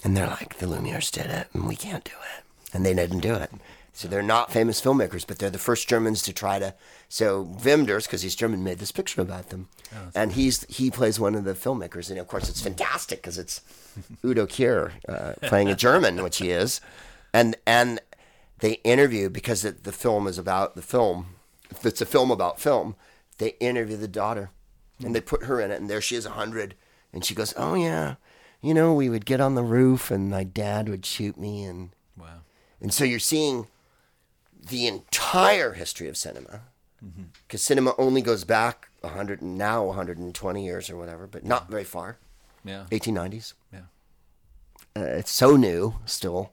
And they're like, the Lumieres did it, and we can't do it. And they didn't do it. So they're not famous filmmakers, but they're the first Germans to try to. So Wenders, because he's German, made this picture about them, and he's he plays one of the filmmakers, and of course it's fantastic because it's Udo Kier uh, playing a German, which he is, and and they interview because it, the film is about the film. It's a film about film, they interview the daughter, and they put her in it, and there she is, a hundred, and she goes, "Oh yeah, you know, we would get on the roof, and my dad would shoot me, and Wow. and so you're seeing the entire history of cinema, because cinema only goes back 100 and now 120 years or whatever, but not very far, Yeah. 1890s. Yeah. Uh, it's so new still.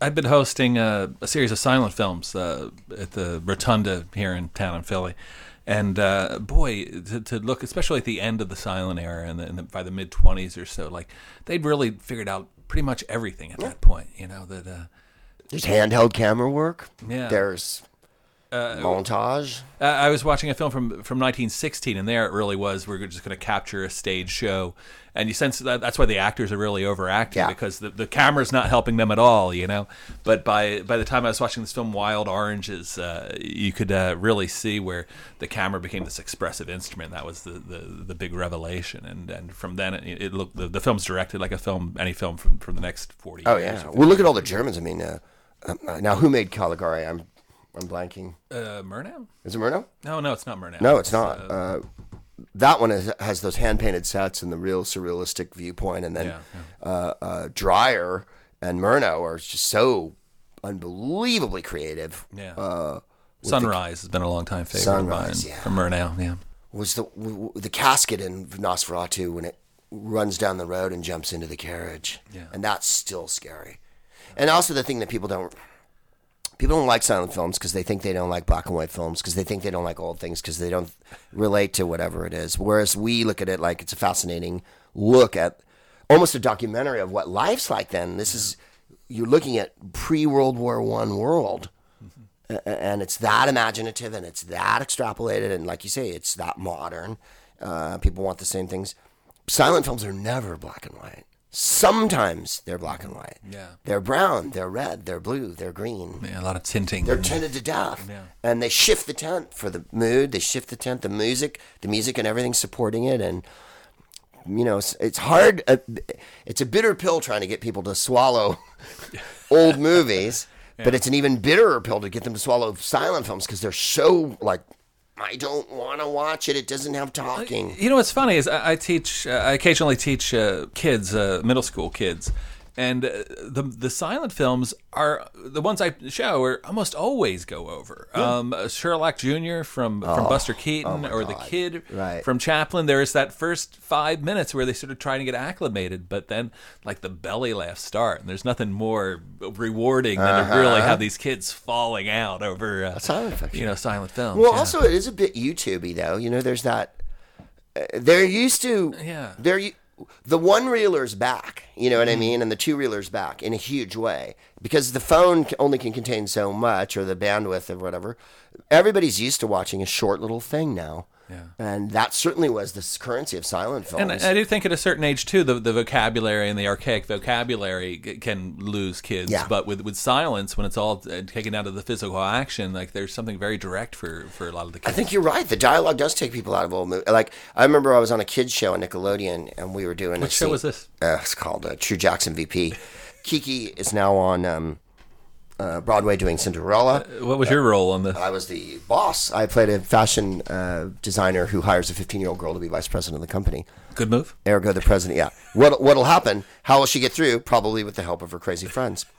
I've been hosting a, a series of silent films uh, at the Rotunda here in town in Philly, And uh, boy, to, to look, especially at the end of the silent era and, the, and the, by the mid twenties or so, like they'd really figured out pretty much everything at that point. You know that. Uh, There's handheld camera work. Yeah. There's montage. Uh, I was watching a film from from 1916, and there it really was. We're just going to capture a stage show, and you sense that that's why the actors are really overacting Yeah. because the, the camera's not helping them at all, you know. But by by the time I was watching this film, Wild Oranges, uh, you could uh, really see where the camera became this expressive instrument. That was the the, the big revelation, and and from then it, it looked the, the film's directed like a film, any film from from the next 40 Oh years. yeah. Well, look at all the Germans. I mean, uh, uh, now who made Caligari? I'm I'm blanking. Uh, Murnau? Is it Murnau? No, no, it's not Murnau. No, it's not. Uh, that one is, has those hand painted sets and the real surrealistic viewpoint, and then Yeah, Uh, uh, Dreyer and Murnau are just so unbelievably creative. Yeah. Uh, Sunrise has been a long time favorite Sunrise, of mine yeah. from Murnau. Yeah. was the w- w- the casket in Nosferatu when it runs down the road and jumps into the carriage, Yeah. and that's still scary. And also the thing that people don't people don't like silent films because they think they don't like black and white films because they think they don't like old things because they don't relate to whatever it is. Whereas we look at it like it's a fascinating look at almost a documentary of what life's like. Then this is you're looking at pre World War One world a- and it's that imaginative and it's that extrapolated and like you say it's that modern uh, people want the same things silent films are never black and white sometimes they're black and white Yeah. they're brown they're red they're blue they're green Yeah, a lot of tinting. they're tinted to death Yeah. and they shift the tent for the mood they shift the tent the music the music and everything supporting it and you know it's, it's hard uh, it's a bitter pill trying to get people to swallow old movies but it's an even bitterer pill to get them to swallow silent films because they're so like i don't want to watch it it doesn't have talking You know what's funny is I, I teach. Uh, I occasionally teach uh, kids, uh, middle school kids, and uh, the the silent films are the ones I show are almost always go over. Um, uh, Sherlock Jr. from from Buster Keaton or the Kid Right. from Chaplin. There is that first five minutes where they sort of try to get acclimated, but then like the belly laughs start, and there's nothing more rewarding than to really have these kids falling out over uh, silent fiction. You know, silent films. well yeah. also it is a bit youtubey though you know there's that uh, they're used to Yeah. they're the one reeler's back you know what i mm-hmm. mean? And the two reelers back in a huge way. Because the phone only can contain so much or the bandwidth or whatever everybody's used to watching a short little thing now Yeah. and that certainly was the currency of silent films And I do think at a certain age too, the, the vocabulary and the archaic vocabulary can lose kids. Yeah. But with, with silence, when it's all uh, taken out of the physical action, like there's something very direct for, for a lot of the kids. I think you're right. The dialogue does take people out of old movies. Like I remember, I was on a kids show on Nickelodeon, and we were doing. Which a show scene- was this? Uh, it's called uh, True Jackson VP. Keke is now on um, uh, Broadway doing Cinderella. what was your role on this? I was the boss. I played a fashion uh, designer who hires a 15 year old girl to be vice president of the company. Good move. Ergo, the president. Yeah. What What'll happen? How will she get through? Probably with the help of her crazy friends.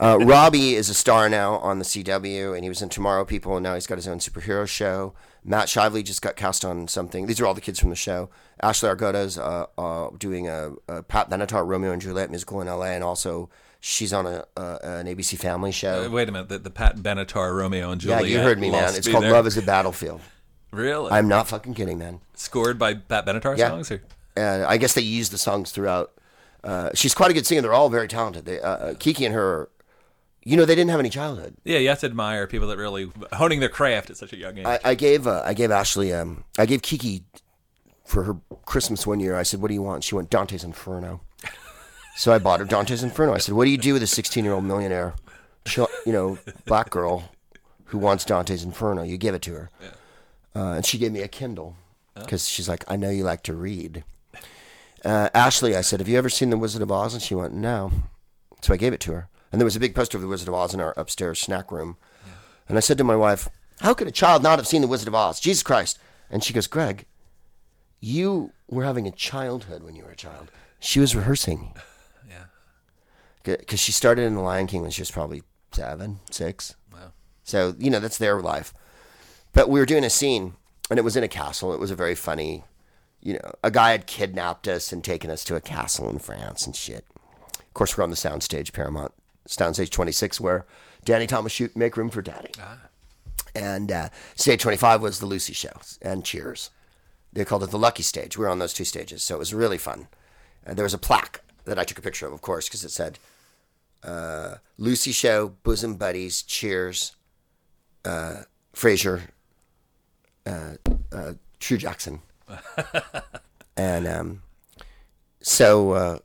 Uh, Robbie is a star now on the CW, and he was in Tomorrow People, and now he's got his own superhero show. Matt Shively just got cast on something. These are all the kids from the show. Ashley Argota's uh, uh, doing a, a Pat Benatar Romeo and Juliet musical in LA, and also she's on a, uh, an ABC Family show. Uh, wait a minute. The, the Pat Benatar Romeo and Juliet. yeah, you heard me, man. It's called there. Love is a Battlefield. Really? I'm not fucking kidding, man. Scored by Pat Benatar Yeah. songs? Or? and I guess they use the songs throughout. Uh, she's quite a good singer. They're all very talented. They, uh, uh, Keke and her, you know, they didn't have any childhood. Yeah, you have to admire people that really honing their craft at such a young age. I, I gave uh, I gave Ashley um, I gave Keke for her Christmas one year. I said, "What do you want?" She went Dante's Inferno. So I bought her Dante's Inferno. I said, "What do you do with a 16 year old millionaire, she, you know, black girl who wants Dante's Inferno? You give it to her." Uh, and she gave me a Kindle because she's like, "I know you like to read." Uh, Ashley, I said, "Have you ever seen The Wizard of Oz?" And she went, "No." So I gave it to her. And there was a big poster of The Wizard of Oz in our upstairs snack room. And I said to my wife, How could a child not have seen The Wizard of Oz? Jesus Christ. And she goes, Greg, you were having a childhood when you were a child. She was rehearsing. Because she started in The Lion King when she was probably seven, six. Wow. So, you know, that's their life. But we were doing a scene, and it was in a castle. It was a very funny, you know, a guy had kidnapped us and taken us to a castle in France and shit. Of course, we're on the soundstage, Paramount, soundstage 26, where Danny Thomas shoot Make Room for Daddy. And uh, stage 25 was the Lucy show and Cheers. They called it the Lucky Stage. We were on those two stages, so it was really fun. And there was a plaque that I took a picture of, of course, because it said uh, Lucy Show, Bosom Buddies, Cheers, uh, Frasier, uh, uh, True Jackson. and um, so, uh,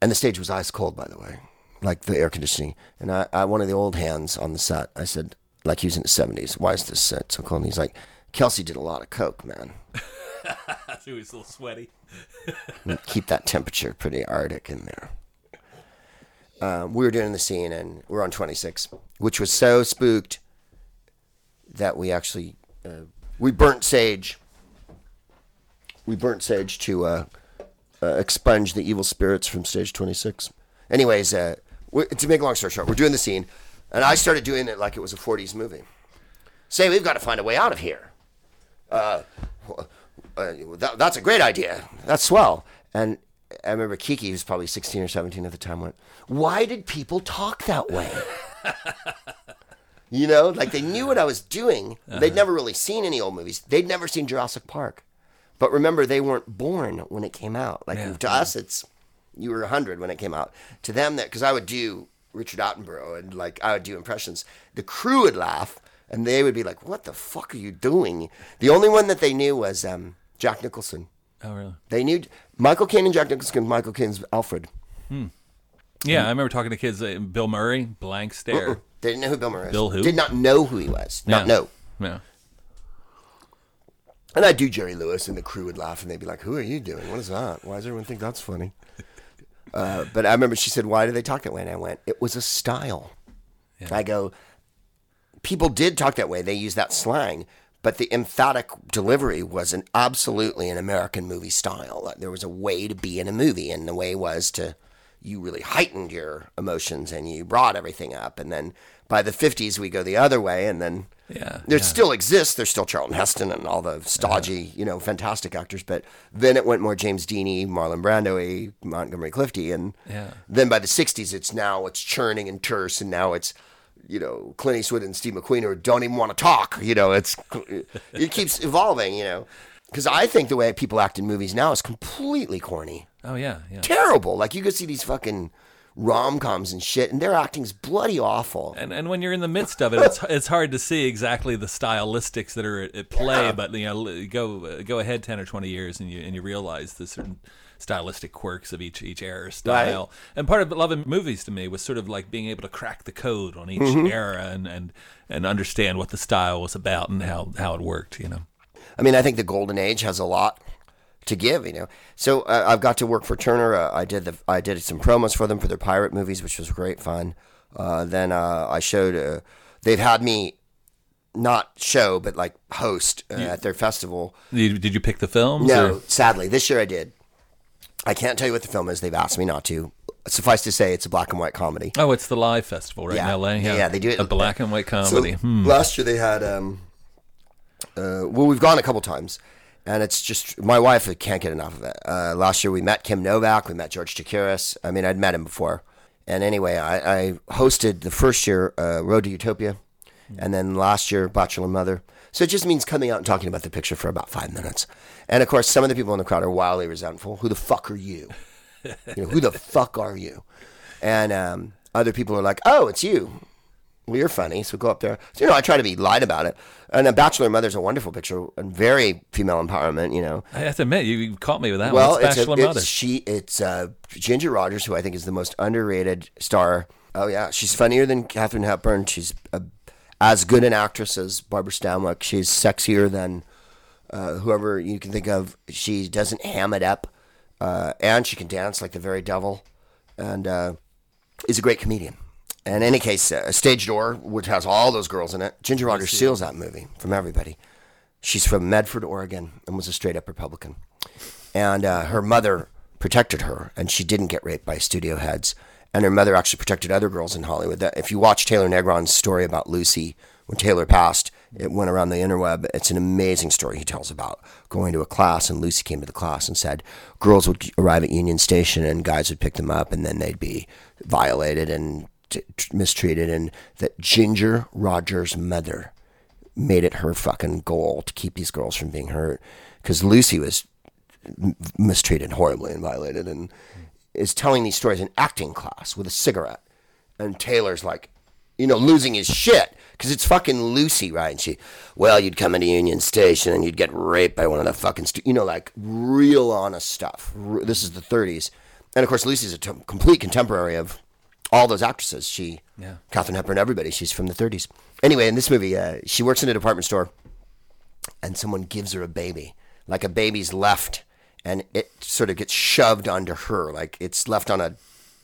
and the stage was ice cold, by the way, like the air conditioning. And I, I, one of the old hands on the set, I said, like he was in the 70s, why is this set so cold? And he's like, Kelsey did a lot of coke, man. so he's a little sweaty. Keep that temperature pretty arctic in there. Um, we were doing the scene and we are on 26, which was so spooked that we actually uh, we burnt sage. We burnt sage to uh, uh, expunge the evil spirits from stage 26. Anyways, uh, to make a long story short, we're doing the scene, and I started doing it like it was a 40s movie. Say, we've got to find a way out of here. Uh, uh, that, that's a great idea. That's swell. And I remember Keke, who's probably 16 or 17 at the time, went, Why did people talk that way? you know, like they knew what I was doing. Uh-huh. They'd never really seen any old movies, they'd never seen Jurassic Park. But remember, they weren't born when it came out. Like yeah. to us, it's you were 100 when it came out. To them, that because I would do Richard Attenborough and like I would do impressions, the crew would laugh and they would be like, "What the fuck are you doing?" The only one that they knew was um, Jack Nicholson. Oh, really? They knew Michael Caine and Jack Nicholson. Michael Caine's Alfred. Hmm. Yeah, I remember talking to kids. Uh, Bill Murray, blank stare. They didn't know who Bill Murray was. Bill who? Did not know who he was. Not know. Yeah. And I'd do Jerry Lewis, and the crew would laugh, and they'd be like, "Who are you doing? What is that? Why does everyone think that's funny?" Uh, but I remember she said, "Why do they talk that way?" And I went, "It was a style." Yeah. I go, "People did talk that way. They used that slang, but the emphatic delivery was an absolutely an American movie style. Uh, there was a way to be in a movie, and the way was to you really heightened your emotions and you brought everything up. And then by the 50s, we go the other way, and then yeah, there yeah. still exists. There's still Charlton Heston and all the stodgy, yeah. you know, fantastic actors. But then it went more James Deany, Marlon Brando, Montgomery Clifty, and yeah. then by the 60s, it's now it's churning and terse, and now it's you know, Clint Eastwood and Steve McQueen or don't even want to talk. You know, it's it keeps evolving. You know, because I think the way people act in movies now is completely corny. Oh yeah, yeah, terrible. Like you could see these fucking rom coms and shit, and their acting's bloody awful. And and when you're in the midst of it, it's it's hard to see exactly the stylistics that are at, at play. Yeah. But you know, go go ahead ten or twenty years, and you and you realize the certain stylistic quirks of each each era style. Right. And part of loving movies to me was sort of like being able to crack the code on each mm-hmm. era and, and and understand what the style was about and how how it worked. You know. I mean, I think the golden age has a lot to give, you know. So uh, I've got to work for Turner. Uh, I did the I did some promos for them for their pirate movies, which was great fun. Uh, then uh, I showed. Uh, they've had me not show, but like host uh, at their festival. Did you pick the film? No, or? sadly, this year I did. I can't tell you what the film is. They've asked me not to. Suffice to say, it's a black and white comedy. Oh, it's the live festival right yeah. in LA. Yeah. yeah, they do it. A black and white comedy. So hmm. Last year they had. Um, uh, well, we've gone a couple times, and it's just my wife can't get enough of it. Uh, last year we met Kim Novak, we met George Chakiris. I mean, I'd met him before, and anyway, I, I hosted the first year uh, Road to Utopia, and then last year Bachelor Mother. So it just means coming out and talking about the picture for about five minutes. And of course, some of the people in the crowd are wildly resentful. Who the fuck are you? you know, who the fuck are you? And um, other people are like, oh, it's you. Well, you're funny, so go up there. So, you know, I try to be light about it. And a Bachelor Mother's a wonderful picture and very female empowerment. You know, I have to admit, you caught me with that. Well, one. It's, it's Bachelor a, Mother. It's, she, it's uh, Ginger Rogers, who I think is the most underrated star. Oh yeah, she's funnier than Katharine Hepburn. She's a, as good an actress as Barbara Stanwyck. She's sexier than uh, whoever you can think of. She doesn't ham it up, uh, and she can dance like the very devil, and uh, is a great comedian. In any case, uh, Stage Door, which has all those girls in it, Ginger Rogers steals that movie from everybody. She's from Medford, Oregon, and was a straight up Republican. And uh, her mother protected her, and she didn't get raped by studio heads. And her mother actually protected other girls in Hollywood. If you watch Taylor Negron's story about Lucy when Taylor passed, it went around the interweb. It's an amazing story he tells about going to a class, and Lucy came to the class and said girls would arrive at Union Station and guys would pick them up, and then they'd be violated and mistreated, and that Ginger Rogers' mother made it her fucking goal to keep these girls from being hurt because Lucy was mistreated horribly and violated and is telling these stories in acting class with a cigarette. And Taylor's like, you know, losing his shit because it's fucking Lucy, right? And she, well, you'd come into Union Station and you'd get raped by one of the fucking, stu-, you know, like real honest stuff. This is the 30s. And of course, Lucy's a t- complete contemporary of all those actresses. She, Yeah. Katharine Hepburn, everybody. She's from the 30s. Anyway, in this movie, uh, she works in a department store and someone gives her a baby, like a baby's left, and it sort of gets shoved onto her, like it's left on a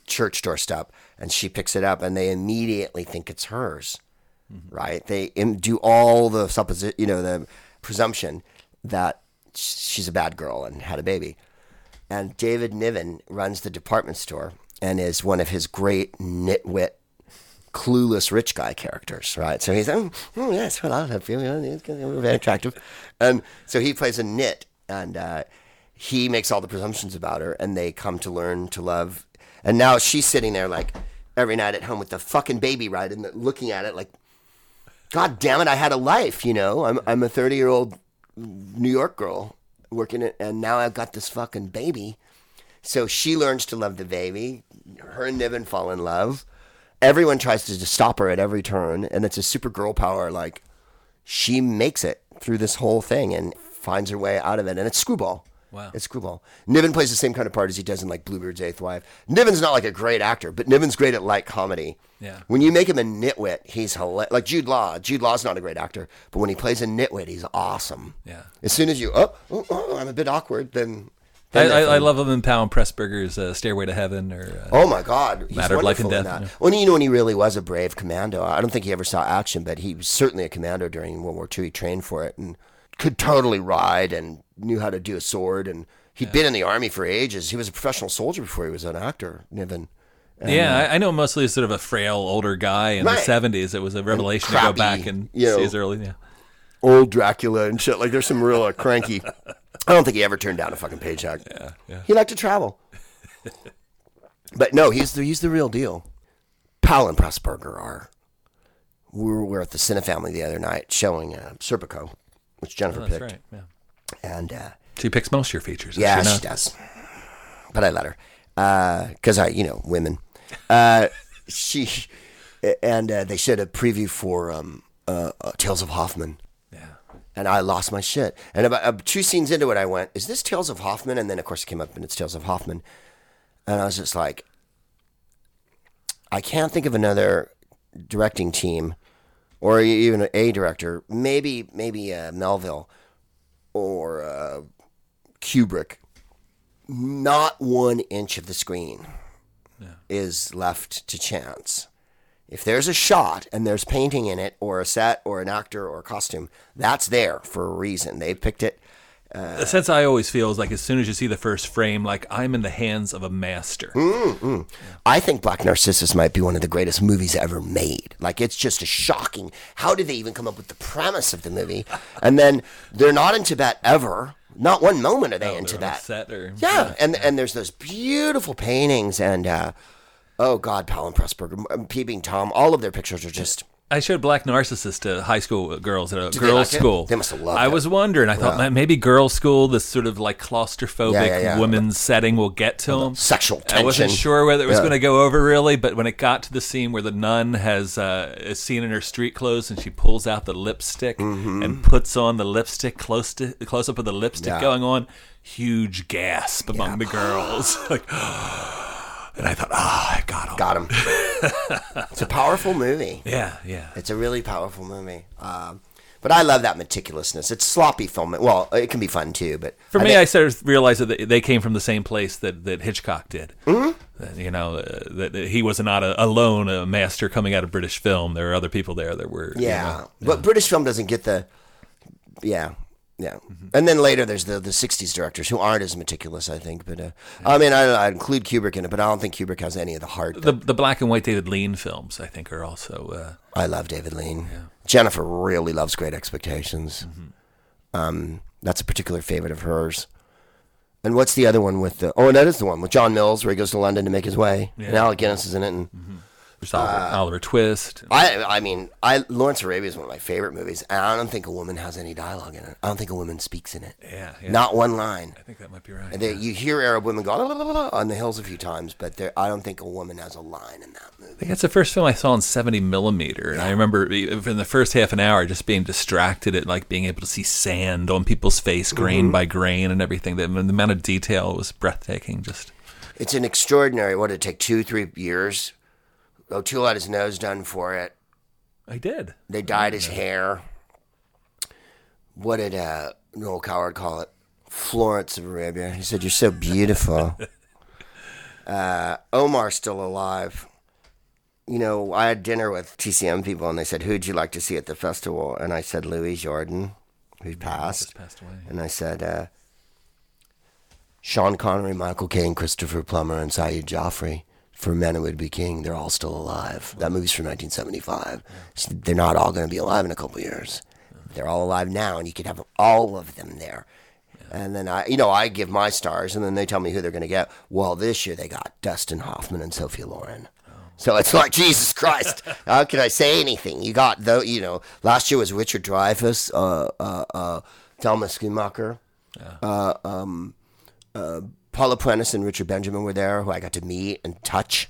church doorstep, and she picks it up, and they immediately think it's hers, right? They do all the supposi- you know, the presumption that she's a bad girl and had a baby. And David Niven runs the department store and is one of his great nitwit clueless rich guy characters, right? So he's, oh, oh yes, well, I'll help you. very attractive. And so he plays a nit, and uh, he makes all the presumptions about her, and they come to learn to love. And now she's sitting there, like, every night at home with the fucking baby, right? And looking at it, like, God damn it, I had a life, you know? I'm, I'm a 30 year old New York girl working it, and now I've got this fucking baby. So she learns to love the baby. Her and Niven fall in love. Everyone tries to just stop her at every turn, and it's a super girl power. Like she makes it through this whole thing and finds her way out of it, and it's screwball. Wow. It's screwball. Niven plays the same kind of part as he does in like Bluebeard's Eighth Wife. Niven's not like a great actor, but Niven's great at light comedy. Yeah. When you make him a nitwit, he's hilarious. Like Jude Law. Jude Law's not a great actor, but when he plays a nitwit, he's awesome. Yeah. As soon as you, oh, oh, oh I'm a bit awkward, then. I, I, I love him in Powell and Pressburger's uh, Stairway to Heaven or uh, Oh my God, he's Matter of Life and Death, that. yeah. Well, you know, when he really was a brave commando. I don't think he ever saw action, but he was certainly a commando during World War II. He trained for it and could totally ride and knew how to do a sword. And he'd been in the army for ages. He was a professional soldier before he was an actor. Niven. And, yeah, I, I know mostly as sort of a frail older guy in Right. the '70s. It was a revelation to go back and you know. see his early. Yeah, old Dracula and shit. Like there's some real uh, cranky. I don't think he ever turned down a fucking paycheck. yeah, yeah. He liked to travel. but no, he's the he's the real deal. Powell and Pressburger are. We were, we were at the Cine family the other night showing uh, Serpico, which Jennifer That's picked, right. Yeah, and uh, she picks most of your features. yeah, she she does. But I let her because I, you know, women. Uh, she and uh, they showed a preview for um, uh, uh, Tales of Hoffmann and I lost my shit. And about uh, two scenes into it, I went, "Is this Tales of Hoffmann?" And then, of course, it came up and it's Tales of Hoffmann, and I was just like, I can't think of another directing team, or even a director. Maybe, maybe uh, Melville or uh, Kubrick. Not one inch of the screen is left to chance. If there's a shot and there's painting in it, or a set, or an actor, or a costume, that's there for a reason. They picked it. the sense I always feel is like as soon as you see the first frame, like I'm in the hands of a master. Hmm. I think Black Narcissus might be one of the greatest movies ever made. Like it's just a shocking. How did they even come up with the premise of the movie? And then they're not in Tibet ever. Not one moment are they in They're on a Tibet. or Yeah, and and there's those beautiful paintings and uh, oh God, Powell and Pressburger, Peeping Tom, all of their pictures are just I showed Black Narcissus to high school girls at a they girls' like it? school. They must have loved I it. was wondering. I thought man, maybe girls' school, this sort of like claustrophobic Yeah, yeah, yeah. women's setting, will get to them. sexual I wasn't tension. sure whether it was Yeah. going to go over really, but when it got to the scene where the nun has uh, is seen in her street clothes and she pulls out the lipstick and puts on the lipstick close to close up of the lipstick Mm-hmm. Yeah. going on, huge gasp among the girls. like, and I thought, ah, I got him. got him. it's a powerful movie. Yeah, yeah. It's a really powerful movie. Um, but I love that meticulousness. It's sloppy film. Well, it can be fun too, but For me, think- I sort of realized that they- they came from the same place that, that Hitchcock did. Mm-hmm. you know, uh, that that he was not a, alone a master coming out of British film. There were other people there that were. you yeah. know, But British film doesn't get the, yeah, yeah. Mm-hmm. And then later there's the the '60s directors who aren't as meticulous, I think. But uh, I mean, I, I include Kubrick in it, but I don't think Kubrick has any of the heart. the the black and white David Lean films, I think, are also. Uh, I love David Lean. Jennifer really loves Great Expectations. Mm-hmm. Um, that's a particular favorite of hers. And what's the other one with the? Oh, and that is the one with John Mills where he goes to London to make his way. And Alec Guinness is in it. And There's Oliver, uh, Oliver Twist. I I mean, I Lawrence Arabia is one of my favorite movies, and I don't think a woman has any dialogue in it. I don't think a woman speaks in it. Yeah, yeah. Not one line. I think that might be right. And they, you hear Arab women go "La, la, la, la," on the hills a few times, but there, I don't think a woman has a line in that movie. I think that's the first film I saw in 70 millimeter, and I remember in the first half an hour just being distracted at like being able to see sand on people's face, grain mm-hmm. by grain, and everything. The, the amount of detail was breathtaking. Just It's an extraordinary. What did it take? Two, three years. O'Toole had his nose done for it. I did. They dyed his hair. What did uh, Noel Coward call it? Florence of Arabia. He said, "You're so beautiful." uh, Omar's still alive. You know, I had dinner with TCM people, and they said, "Who'd you like to see at the festival?" And I said, "Louis Jourdan, who passed." Passed away. And I said, uh, Sean Connery, Michael Caine, Christopher Plummer, and Saeed Jaffrey for Men Who Would Be King. They're all still alive. That movie's from 1975. So They're not all going to be alive in a couple years. They're all alive now, and you could have all of them there. And then I, you know, I give my stars, and then they tell me who they're going to get. Well, this year they got Dustin Hoffman and Sophia Loren. So it's like Jesus Christ. How can I say anything? You got though, you know. Last year was Richard Dreyfuss, uh, uh, uh, Thelma Schoonmaker, uh, um, uh, Paula Prentiss and Richard Benjamin were there, who I got to meet and touch.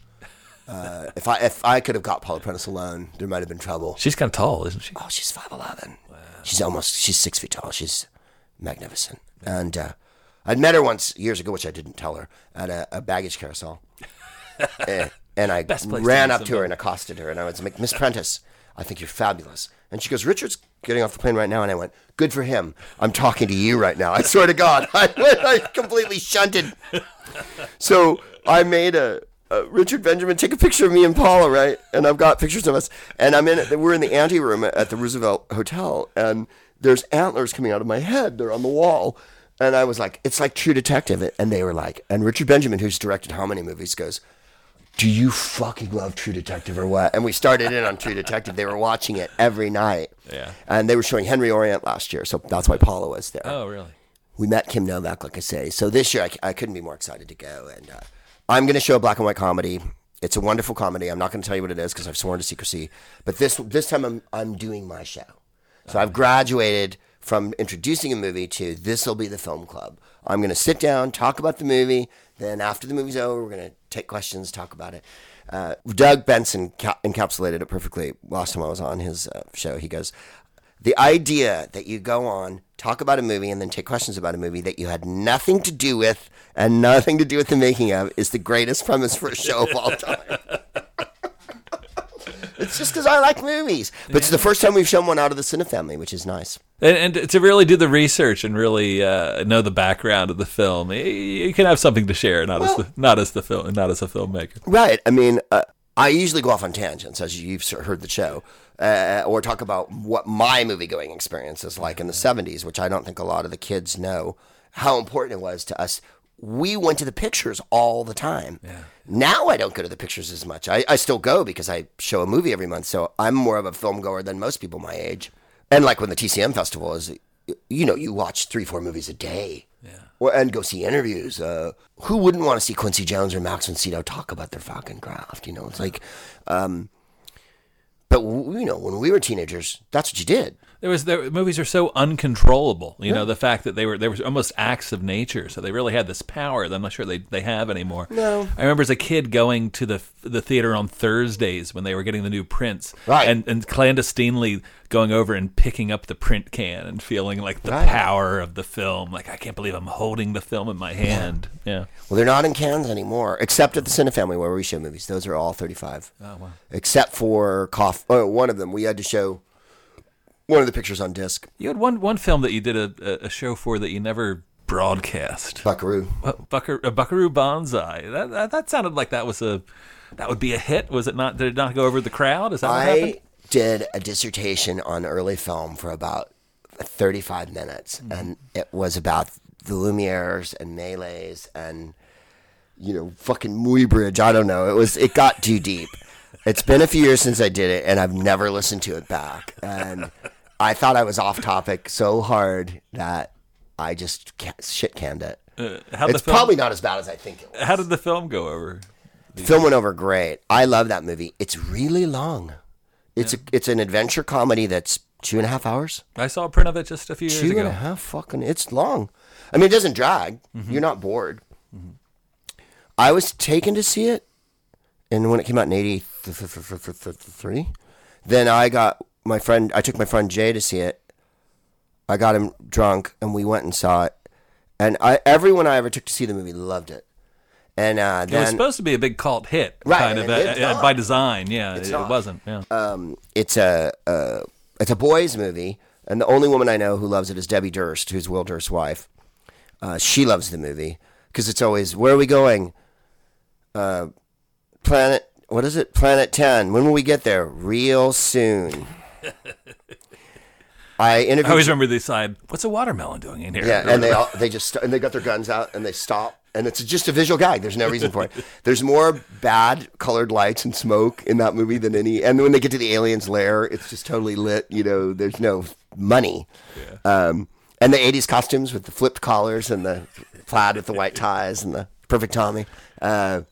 Uh, if I if I could have got Paula Prentiss alone, there might have been trouble. She's kind of tall, isn't she? Oh, she's five eleven. Wow. She's almost she's six feet tall. She's magnificent. And uh, I'd met her once years ago, which I didn't tell her at a, a baggage carousel. Eh, and I to ran up to her and accosted her, and I was like, Miss Prentiss, I think you're fabulous. And she goes, Richard's getting off the plane right now. And I went, Good for him. I'm talking to you right now. I swear to God. I, I completely shunted. So I made a, Richard Benjamin take a picture of me and Paula, right? And I've got pictures of us. And I'm in. We're in the ante room at the Roosevelt Hotel, and there's antlers coming out of my head. They're on the wall. And I was like, it's like True Detective. And they were like, and Richard Benjamin, who's directed how many movies, goes, do you fucking love True Detective or what? And we started in on True Detective. They were watching it every night. Yeah. And they were showing Henry Orient last year, so that's why Paula was there. Oh, really? We met Kim Novak, like I say. So this year, I, I couldn't be more excited to go. And uh, I'm going to show a black and white comedy. It's a wonderful comedy. I'm not going to tell you what it is because I've sworn to secrecy. But this this time, I'm I'm doing my show. So I've graduated from introducing a movie to this will be the film club. I'm going to sit down, talk about the movie. Then after the movie's over, we're to take questions, talk about it. Uh, Doug Benson ca- encapsulated it perfectly last time I was on his uh, show. He goes, the idea that you go on, talk about a movie, and then take questions about a movie that you had nothing to do with and nothing to do with the making of is the greatest premise for a show of all time. it's just because I like movies. But it's the first time we've shown one out of the Cine family, which is nice. And, and to really do the research and really uh, know the background of the film, you can have something to share, not as the, not as the film, not as a filmmaker. Right. I mean, uh, I usually go off on tangents, as you've heard the show, uh, or talk about what my movie going experience is like in the 70s, which I don't think a lot of the kids know how important it was to us. We went to the pictures all the time. Now I don't go to the pictures as much. I, I still go because I show a movie every month, so I'm more of a film goer than most people my age. And like when the TCM festival is, you know, you watch three, four movies a day. Yeah. Or, and go see interviews. Uh, who wouldn't want to see Quincy Jones or Max Sydow talk about their fucking craft? You know, it's like, um, but w- you know, when we were teenagers, that's what you did. There was there, movies are so uncontrollable. You know, the fact that they were they were almost acts of nature, so they really had this power that I'm not sure they, they have anymore. No. I remember as a kid going to the the theater on Thursdays when they were getting the new prints, Right. And and clandestinely going over and picking up the print can and feeling like the Right. power of the film. Like I can't believe I'm holding the film in my hand. Yeah. Well, they're not in cans anymore, except at the Cine Family where we show movies. Those are all 35. Oh wow. Except for Cough. Oh, one of them, we had to show one of the pictures on disc. You had one one film that you did a, a, show for that you never broadcast. Buckaroo. What, Bucker, a Buckaroo Banzai. That, that that sounded like that was a that would be a hit. Was it not? Did it not go over the crowd? Is that what happened? I did a dissertation on early film for about 35 minutes, Mm-hmm. and it was about the Lumieres and Melies and you know fucking Muybridge. I don't know. It was it got too deep. It's been a few years since I did it, and I've never listened to it back. And I thought I was off topic so hard that I just shit canned it. Uh, It's film, probably not as bad as I think it was. how did the film go over? Film went over great. I love that movie. It's really long. It's a, it's an adventure comedy that's two and a half hours. I saw a print of it just a few years Two ago. and a half fucking. It's long. I mean, it doesn't drag. You're not bored. I was taken to see it, and when it came out in '83, then I got my friend. I took my friend Jay to see it. I got him drunk, and we went and saw it. And I, everyone I ever took to see the movie loved it. And uh, It was supposed to be a big cult hit, Right, kind of uh, uh, by design. Yeah, It's it, wasn't. Yeah. um, it's a uh, it's a boys' movie, and the only woman I know who loves it is Debbie Durst, who's Will Durst's wife. Uh, she loves the movie because it's always where are we going? Uh, planet. What is it? Planet Ten. When will we get there? Real soon. I I always remember they side. What's a watermelon doing in here? Yeah, and they all, they just and they got their guns out and they stop, and it's just a visual gag. There's no reason for it. There's more bad colored lights and smoke in that movie than any. And when they get to the aliens' lair, it's just totally lit. You know, there's no money. Yeah. Um, and the '80s costumes with the flipped collars and the plaid with the white ties and the perfect Tommy. Uh,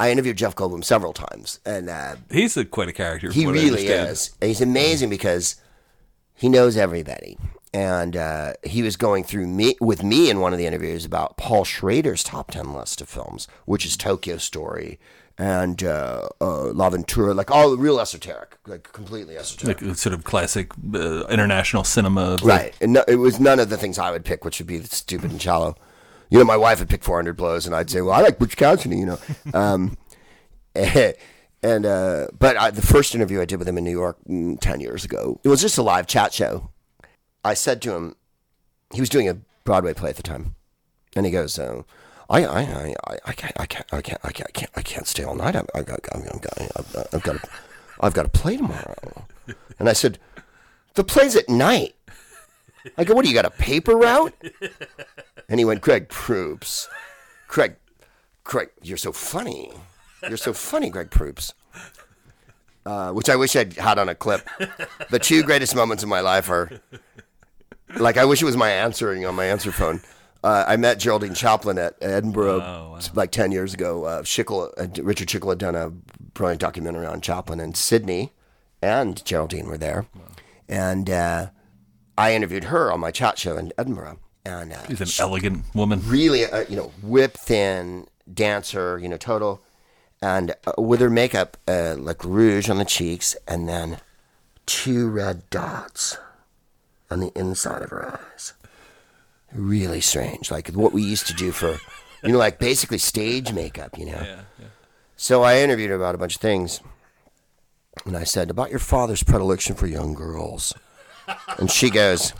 I interviewed Jeff Goldblum several times, and uh, He's a, quite a character. he from what I really is. And he's amazing because he knows everybody. And uh, he was going through me with me in one of the interviews about Paul Schrader's top ten list of films, which is Tokyo Story and uh, uh, L'Avventura, like all real esoteric, like completely esoteric. Like sort of classic uh, international cinema. Right. And no, it was none of the things I would pick, which would be stupid and shallow. You know, my wife would pick 400 blows, and I'd say, well, I like Butch Cassidy, you know. Um, and, uh, but I, the first interview I did with him in New York mm, 10 years ago, it was just a live chat show. I said to him, he was doing a Broadway play at the time, and he goes, uh, I, I, I, I, can't, I can't, I can't, I can't, I can't, I can't stay all night. I've, I've got, I've got, I've got, a, I've got a play tomorrow. And I said, the play's at night. I go, what do you got a paper route? And he went, Greg Proops. Craig, Craig, you're so funny. You're so funny, Greg Proops. Uh, which I wish I'd had on a clip. The two greatest moments of my life are, like, I wish it was my answering on my answer phone. Uh, I met Geraldine Chaplin at Edinburgh like 10 years ago. Uh, Schickel, uh, Richard Schickel had done a brilliant documentary on Chaplin, and Sydney and Geraldine were there. And uh, I interviewed her on my chat show in Edinburgh. And uh, He's an elegant woman. really, uh, you know, whip thin dancer, you know, total, and uh, with her makeup uh, like rouge on the cheeks, and then two red dots on the inside of her eyes. Really strange, like what we used to do for, you know, like basically stage makeup, you know. So I interviewed her about a bunch of things, and I said about your father's predilection for young girls, and she goes.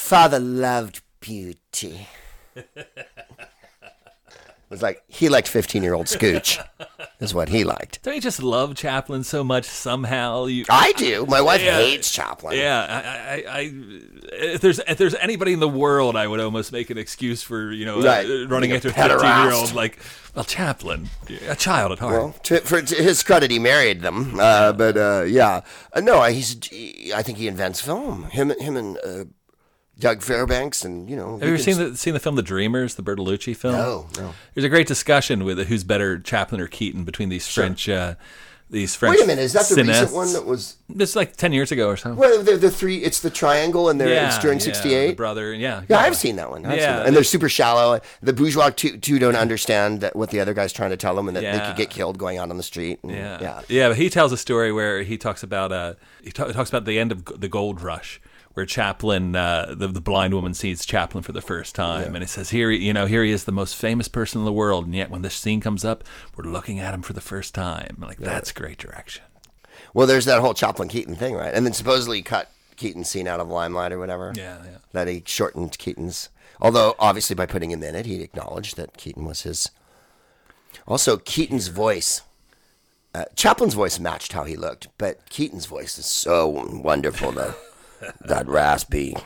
Father loved beauty. it was like he liked 15 year old Scooch, is what he liked. Don't you just love Chaplin so much somehow? You, I do. My wife Yeah. hates Chaplin. yeah, I, I, I, if there's if there's anybody in the world, I would almost make an excuse for you know Right. uh, running Like a after a fifteen year old pederast. like well Chaplin, a child at heart. Well, to, for to his credit, he married them. Uh, but uh, yeah, uh, no, he's. I think he invents film. Him, him, and uh, Doug Fairbanks, and you know. Have you ever seen the seen the film The Dreamers, the Bertolucci film? No, no. There's a great discussion with who's better, Chaplin or Keaton, between these French uh, these French. Wait a minute, is that the recent one that was? It's like ten years ago or something. Well, the, the three. It's the triangle, and they're, it's during '68. the brother. Yeah, Yeah, I've seen that one. I've Yeah. that. and they're super shallow. The bourgeois two, two don't understand that what the other guy's trying to tell them, and that they could get killed going out on the street. And, Yeah. yeah, yeah, But he tells a story where he talks about uh, he ta- talks about the end of the gold rush, where Chaplin, uh, the the blind woman sees Chaplin for the first time, and he says, "Here, you know, here he is, the most famous person in the world, and yet when this scene comes up, we're looking at him for the first time. Like that's great direction." Well, there's that whole Chaplin Keaton thing, right? And then supposedly he cut Keaton's scene out of Limelight or whatever. Yeah, yeah. That he shortened Keaton's. Although obviously by putting him in it, he acknowledged that Keaton was his. Also, Keaton's voice. Uh, Chaplin's voice matched how he looked, but Keaton's voice is so wonderful. That that raspy,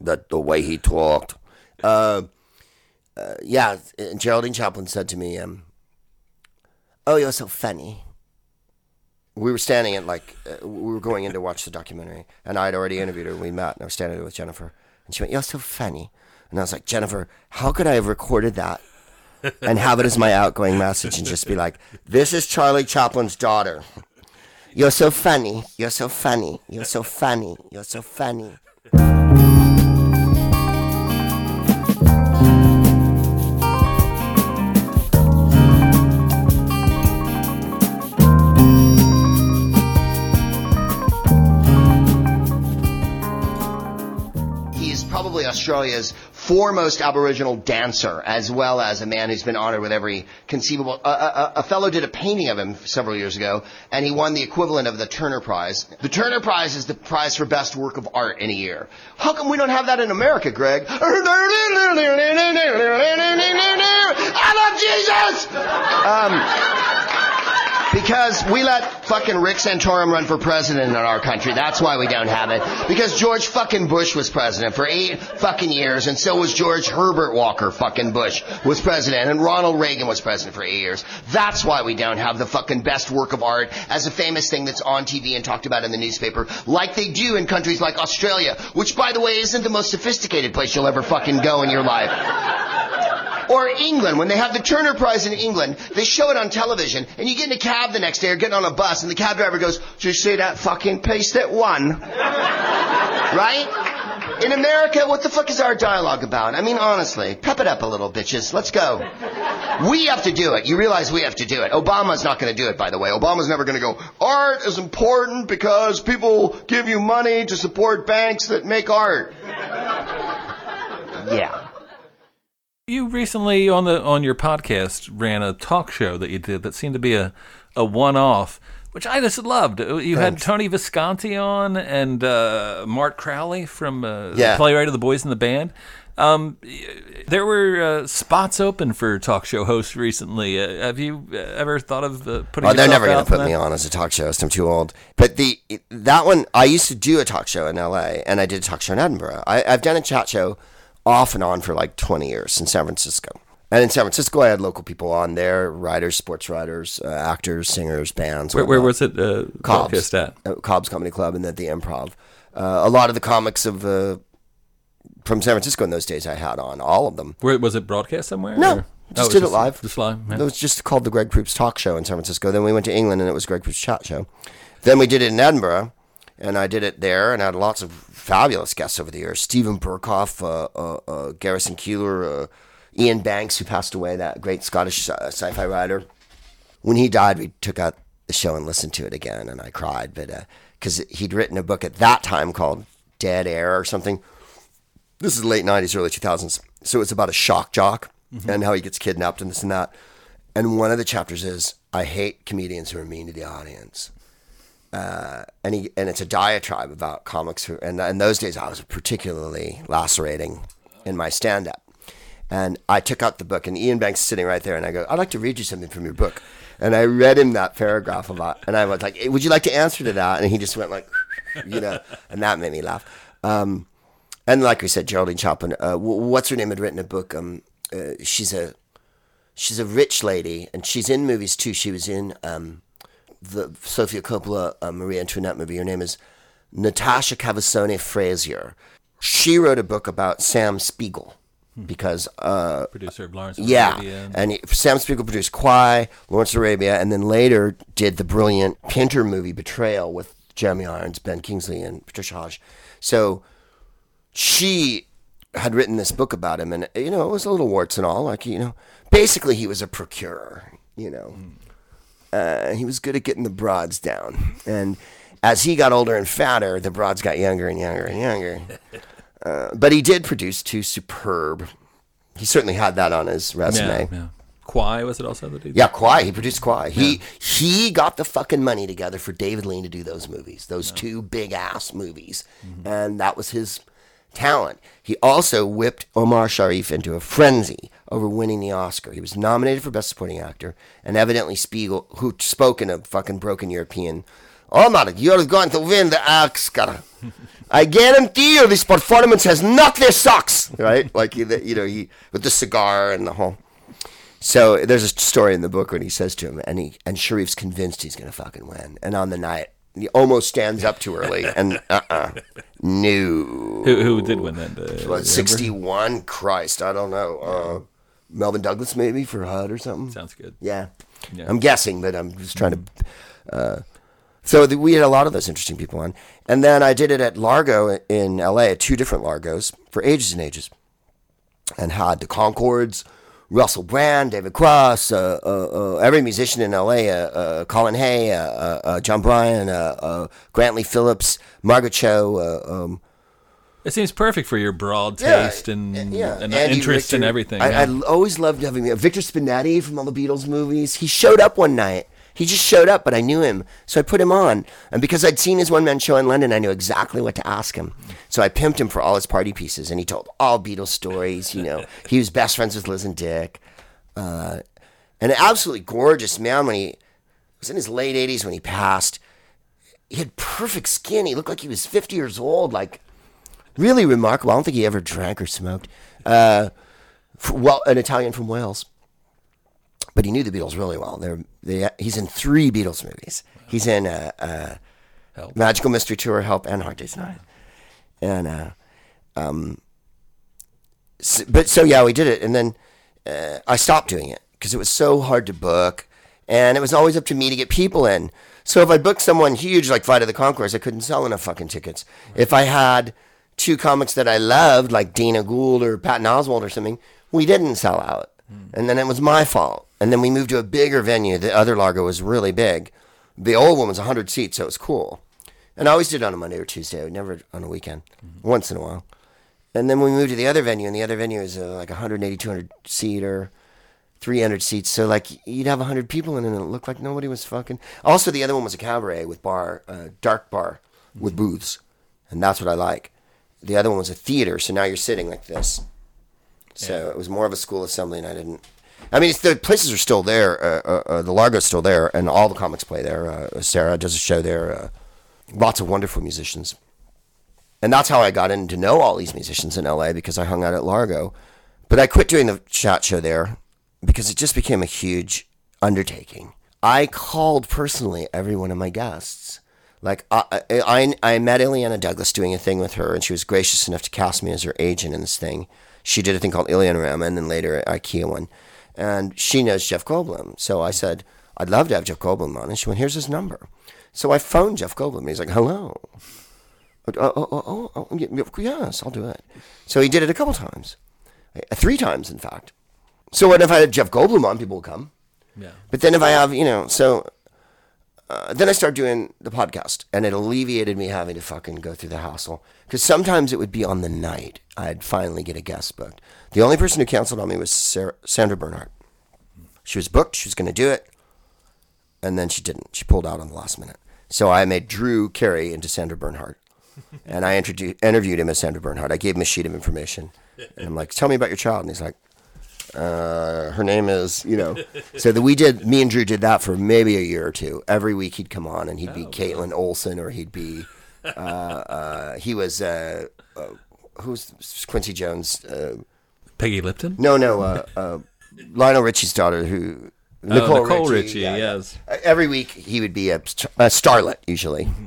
that the way he talked. Uh, uh, yeah, Geraldine Chaplin said to me, um, "Oh, you're so funny." We were standing at like uh, we were going in to watch the documentary, and I'd already interviewed her. We met, and I was standing there with Jennifer, and she went, "You're so funny," and I was like, "Jennifer, how could I have recorded that and have it as my outgoing message and just be like, this is Charlie Chaplin's daughter. You're so funny. You're so funny. You're so funny. You're so funny. He's probably Australia's foremost Aboriginal dancer, as well as a man who's been honored with every conceivable. A, fellow did a painting of him several years ago, and he won the equivalent of the Turner Prize. The Turner Prize is the prize for best work of art in a year. How come we don't have that in America, Greg? I love Jesus! Um, because we let fucking Rick Santorum run for president in our country. That's why we don't have it. Because George fucking Bush was president for eight fucking years, and so was George Herbert Walker fucking Bush was president, and Ronald Reagan was president for eight years. That's why we don't have the fucking best work of art as a famous thing that's on TV and talked about in the newspaper, like they do in countries like Australia, which by the way isn't the most sophisticated place you'll ever fucking go in your life. Or England, when they have the Turner Prize in England, they show it on television, and you get in a cab the next day or getting on a bus, and the cab driver goes, "Did you see that fucking piece that won?" right? In America, what the fuck is our dialogue about? I mean, honestly, pep it up a little, bitches. Let's go. We have to do it. You realize we have to do it. Obama's not going to do it, by the way. Obama's never going to go, art is important because people give you money to support banks that make art. Yeah. You recently on the on your podcast ran a talk show that you did that seemed to be a, a one off, which I just loved. You had Tony Visconti on and uh, Mart Crowley from uh, Yeah. the playwright of the Boys in the Band. Um, there were uh, spots open for talk show hosts recently. Uh, have you uh, ever thought of uh, putting? Oh, they're never going to put me on as a talk show host. I'm too old. But the that one, I used to do a talk show in L.A. and I did a talk show in Edinburgh. I, I've done a chat show off and on for like 20 years in San Francisco. And in San Francisco, I had local people on there: writers, sports writers, uh, actors, singers, bands. Where, where was it? Uh, Cobb's at? uh, Cobb's Comedy Club, and then the Improv. Uh, a lot of the comics of uh, from San Francisco in those days, I had on all of them. Where was it broadcast somewhere? No, or- just was did it live. Just live. yeah. It was just called the Greg Proops Talk Show in San Francisco. Then we went to England, and it was Greg Proops Chat Show. Then we did it in Edinburgh, and I did it there, and I had lots of fabulous guests over the years: Steven Berkoff, uh, uh, uh, Garrison Keillor, uh, Iain Banks, who passed away, that great Scottish uh, sci-fi writer. When he died, we took out the show and listened to it again, and I cried, but because he'd written a book at that time called Dead Air or something. This is late '90s, early 2000s, so it's about a shock jock and how he gets kidnapped and this and that. And one of the chapters is, "I hate comedians who are mean to the audience." Uh, and he and it's a diatribe about comics who and in those days I was particularly lacerating in my stand up. And I took out the book and Iain Banks is sitting right there and I go, I'd like to read you something from your book. And I read him that paragraph about and I was like, hey, would you like to answer to that? And he just went like you know, and that made me laugh. Um, and like we said, Geraldine Chaplin, uh, what's her name had written a book. Um, uh, she's a she's a rich lady, and she's in movies too. She was in um, the Sofia Coppola uh, Marie Antoinette movie. Her name is Natasha Cavassoni Fraser. She wrote a book about Sam Spiegel because uh, Producer of Lawrence. yeah, Arabia. and he, Sam Spiegel produced Kwai, Lawrence Arabia, and then later did the brilliant Pinter movie Betrayal with Jeremy Irons, Ben Kingsley, and Patricia Hodge. So she had written this book about him, and you know it was a little warts and all. Like you know, basically he was a procurer. You know, uh, he was good at getting the broads down, and as he got older and fatter, the broads got younger and younger and younger. Uh, but he did produce two superb. He certainly had that on his resume. yeah, yeah. Kwai was it also that he? Yeah, Kwai. He produced Kwai. He he got the fucking money together for David Lean to do those movies, those two big ass movies, and that was his talent. He also whipped Omar Sharif into a frenzy over winning the Oscar. He was nominated for Best Supporting Actor, and evidently Spiegel, who spoke in a fucking broken European, Omar, you're going to win the Oscar. I guarantee you, this performance has knocked their socks. Right, like you you know, he with the cigar and the whole. So there's a story in the book when he says to him, and he and Sharif's convinced he's gonna fucking win, and on the night he almost stands up too early, and uh uh no. Who, who did win that? Uh, What, 61? Christ, I don't know. Uh, Melvyn Douglas maybe for HUD or something. Sounds good. Yeah. Yeah. I'm guessing, but I'm just trying to. Uh, so the, we had a lot of those interesting people on, and then I did it at Largo in L.A. at two different Largos for ages and ages, and had the Conchords, Russell Brand, David Cross, uh, uh, uh, every musician in L.A. Uh, uh, Colin Hay, uh, uh, uh, Jon Brion, uh, uh, Grant-Lee Phillips, Margaret Cho. Uh, um, It seems perfect for your broad taste and, yeah. and interest in everything. I, yeah. I always loved having Victor Spinetti from all the Beatles movies. He showed up one night. He just showed up, but I knew him, so I put him on. And because I'd seen his one man show in London, I knew exactly what to ask him. So I pimped him for all his party pieces, and he told all Beatles stories. You know, he was best friends with Liz and Dick, uh, and an absolutely gorgeous man. When he was in his late eighties, when he passed, he had perfect skin. He looked like he was fifty years old, like really remarkable. I don't think he ever drank or smoked. Uh, well, an Italian from Wales, but he knew the Beatles really well. They're, they, he's in three Beatles movies. He's in uh, uh, Help. Magical Mystery Tour, Help, and Hard Day's Night. And uh, um, s but so yeah, we did it, and then uh, I stopped doing it because it was so hard to book, and it was always up to me to get people in. So if I booked someone huge like Flight of the Conchords, I couldn't sell enough fucking tickets. If I had two comics that I loved, like Dana Gould or Patton Oswalt or something, we didn't sell out, and then it was my fault. And then we moved to a bigger venue. The other Largo was really big. The old one was 100 seats, so it was cool. And I always did it on a Monday or Tuesday, never on a weekend, once in a while. And then we moved to the other venue, and the other venue is uh, like 180, 200 seater, 300 seats. So like you'd have 100 people in it, and it looked like nobody was fucking. Also, the other one was a cabaret with bar, uh, dark bar with booths, and that's what I like. The other one was a theater, so now you're sitting like this. So it was more of a school assembly, and I didn't. I mean, it's, the places are still there. Uh, uh, uh, the Largo's still there, and all the comics play there. Uh, Sarah does a show there. Uh, lots of wonderful musicians. And that's how I got in to know all these musicians in LA because I hung out at Largo. But I quit doing the chat show there because it just became a huge undertaking. I called personally every one of my guests. Like I, I, I I met Illeana Douglas doing a thing with her, and she was gracious enough to cast me as her agent in this thing. She did a thing called Illeanarama, and then later IKEA one, and she knows Jeff Goldblum. So I said, I'd love to have Jeff Goldblum on, and she went, "Here's his number." So I phoned Jeff Goldblum. He's like, "Hello." Oh, oh, oh, oh, oh, yes, I'll do it. So he did it a couple times, Uh, three times, in fact. So what if I had Jeff Goldblum on? People will come. yeah. But then if I have, you know, so uh, then I started doing the podcast, and it alleviated me having to fucking go through the hassle. Because sometimes it would be on the night I'd finally get a guest booked. The only person who canceled on me was Sarah, Sandra Bernhard. She was booked, she was going to do it, and then she didn't. She pulled out on the last minute. So I made Drew Carey into Sandra Bernhard. and I interviewed him as Sandra Bernhard. I gave him a sheet of information. And I'm like, tell me about your child. And he's like, uh, her name is, you know. So that we did, me and Drew did that for maybe a year or two. Every week he'd come on and he'd be Kaitlin Olson or he'd be, uh, uh, he was, uh, uh, who's Quincy Jones? Uh, Peggy Lipton? no, no, uh, uh, Lionel Richie's daughter who, Nicole, oh, Nicole Richie. Richie, yeah, yeah. yes. Uh, Every week he would be a, a starlet usually.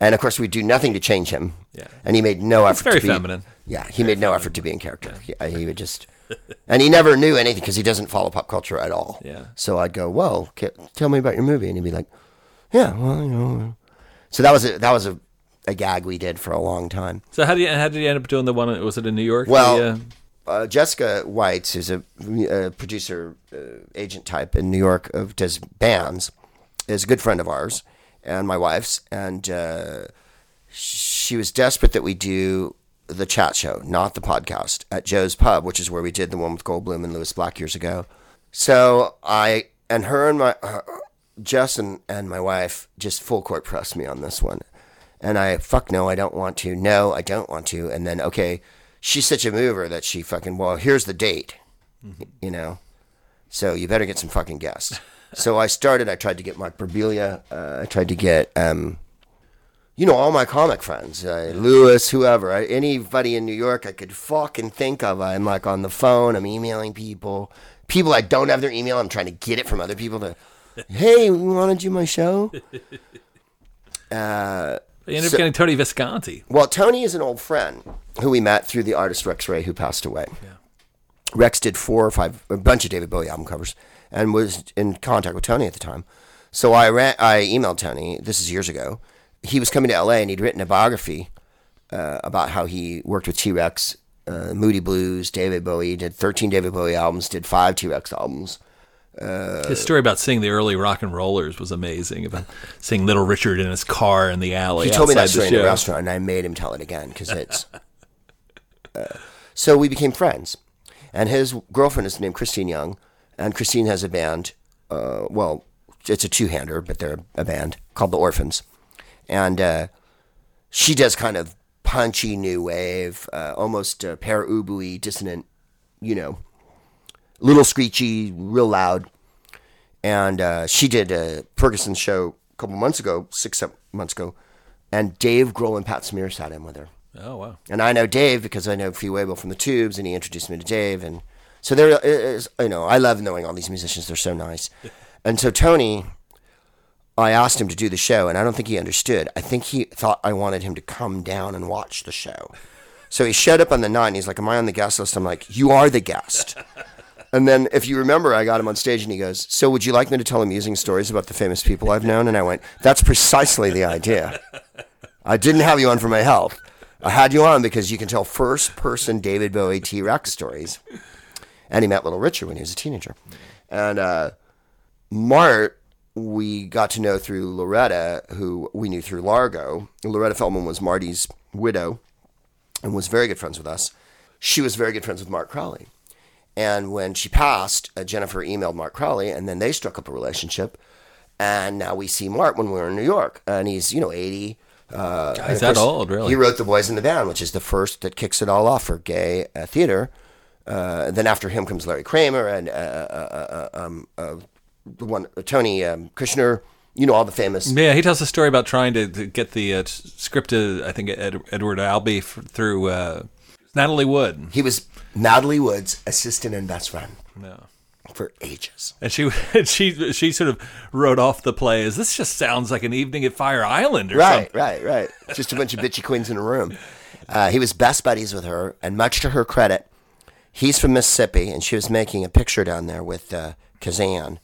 And of course, we'd do nothing to change him. Yeah. And he made no effort very to be feminine. Yeah, he made no effort to be in character. He, uh, he would just, and he never knew anything because he doesn't follow pop culture at all. Yeah. So I'd go, "Whoa, tell me about your movie," and he'd be like, "Yeah, well, you know." So that was a, that was a, a gag we did for a long time. So how did you how did you end up doing the one? Was it in New York? Well, The, uh, uh, Jessica White, who's a, a producer uh, agent type in New York of does bands, is a good friend of ours and my wife's, and uh, she was desperate that we do the chat show, not the podcast, at Joe's Pub, which is where we did the one with Goldblum and Lewis Black years ago. So I and her and my uh, Jess and, and my wife just full court pressed me on this one. And I, fuck no, I don't want to. No, I don't want to. And then, okay, she's such a mover that she fucking, well, here's the date, you know? So you better get some fucking guests. so I started, I tried to get Mark Birbiglia. Uh, I tried to get, um, you know, all my comic friends, uh, Lewis, whoever, anybody in New York I could fucking think of. I'm like on the phone, I'm emailing people. People I don't have their email, I'm trying to get it from other people to, hey, we want to do my show? Uh, you ended so- up getting Tony Visconti. well, Tony is an old friend who we met through the artist Rex Ray, who passed away. Rex did four or five, a bunch of David Bowie album covers, and was in contact with Tony at the time. So I ran, I emailed Tony. This is years ago. He was coming to L.A. and he'd written a biography uh, about how he worked with T Rex, uh, Moody Blues, David Bowie. Did 13 David Bowie albums. Did five T Rex albums. His story about seeing the early rock and rollers was amazing. About seeing Little Richard in his car in the alley. He told me that story the in the restaurant, and I made him tell it again because it's. Uh, so we became friends, and his girlfriend is named Christine Young, and Christine has a band. Uh, well, it's a two-hander, but they're a band called the Orphans, and uh, she does kind of punchy new wave, uh, almost uh, Pere Ubu dissonant, you know, little screechy, real loud. And uh, she did a Ferguson show a couple months ago, six seven months ago, and Dave Grohl and Pat Smear sat in with her. Oh wow. And I know Dave because I know Fee Waybill from the Tubes, and he introduced me to Dave. And so there is, you know, I love knowing all these musicians. They're so nice. And so Tony, I asked him to do the show, and I don't think he understood. I think he thought I wanted him to come down and watch the show. So he showed up on the night, and he's like, "Am I on the guest list?" I'm like, "You are the guest." And then, if you remember, I got him on stage, and he goes, "So, would you like me to tell amusing stories about the famous people I've known?" And I went, "That's precisely the idea." I didn't have you on for my health. I had you on because you can tell first person David Bowie T Rex stories. And he met Little Richard when he was a teenager. And uh, Mart, we got to know through Lauretta, who we knew through Largo. Lauretta Feldman was Marty's widow and was very good friends with us. She was very good friends with Mart Crowley. And when she passed, uh, Jennifer emailed Mart Crowley, and then they struck up a relationship. And now we see Mark when we're in New York, and he's you know eighty. Uh, and of that old, really? He wrote The Boys in the Band, which is the first that kicks it all off for gay uh, theater. Uh, then after him comes Larry Kramer and uh, uh, uh, um, uh, the one Tony um, Kushner. You know all the famous. Yeah, he tells a story about trying to, to get the uh, scripted. I think Ed, Edward Albee f- through uh, Natalie Wood. He was Natalie Wood's assistant and best friend No. for ages. And she she she sort of wrote off the play as this just sounds like an evening at Fire Island or Right, something. right, right. Just a bunch of bitchy queens in a room. Uh, he was best buddies with her, and much to her credit, he's from Mississippi, and she was making a picture down there with uh, Kazan,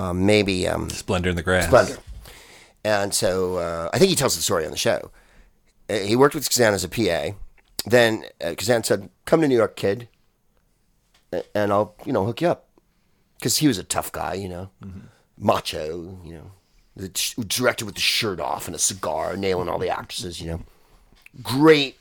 um, maybe um, Splendor in the Grass. Splendor. And so uh, I think he tells the story on the show. Uh, he worked with Kazan as a PA. Then uh, Kazan said, "Come to New York, kid, and I'll you know hook you up," because he was a tough guy, you know, macho, you know, the director with the shirt off and a cigar, nailing all the actresses, you know, great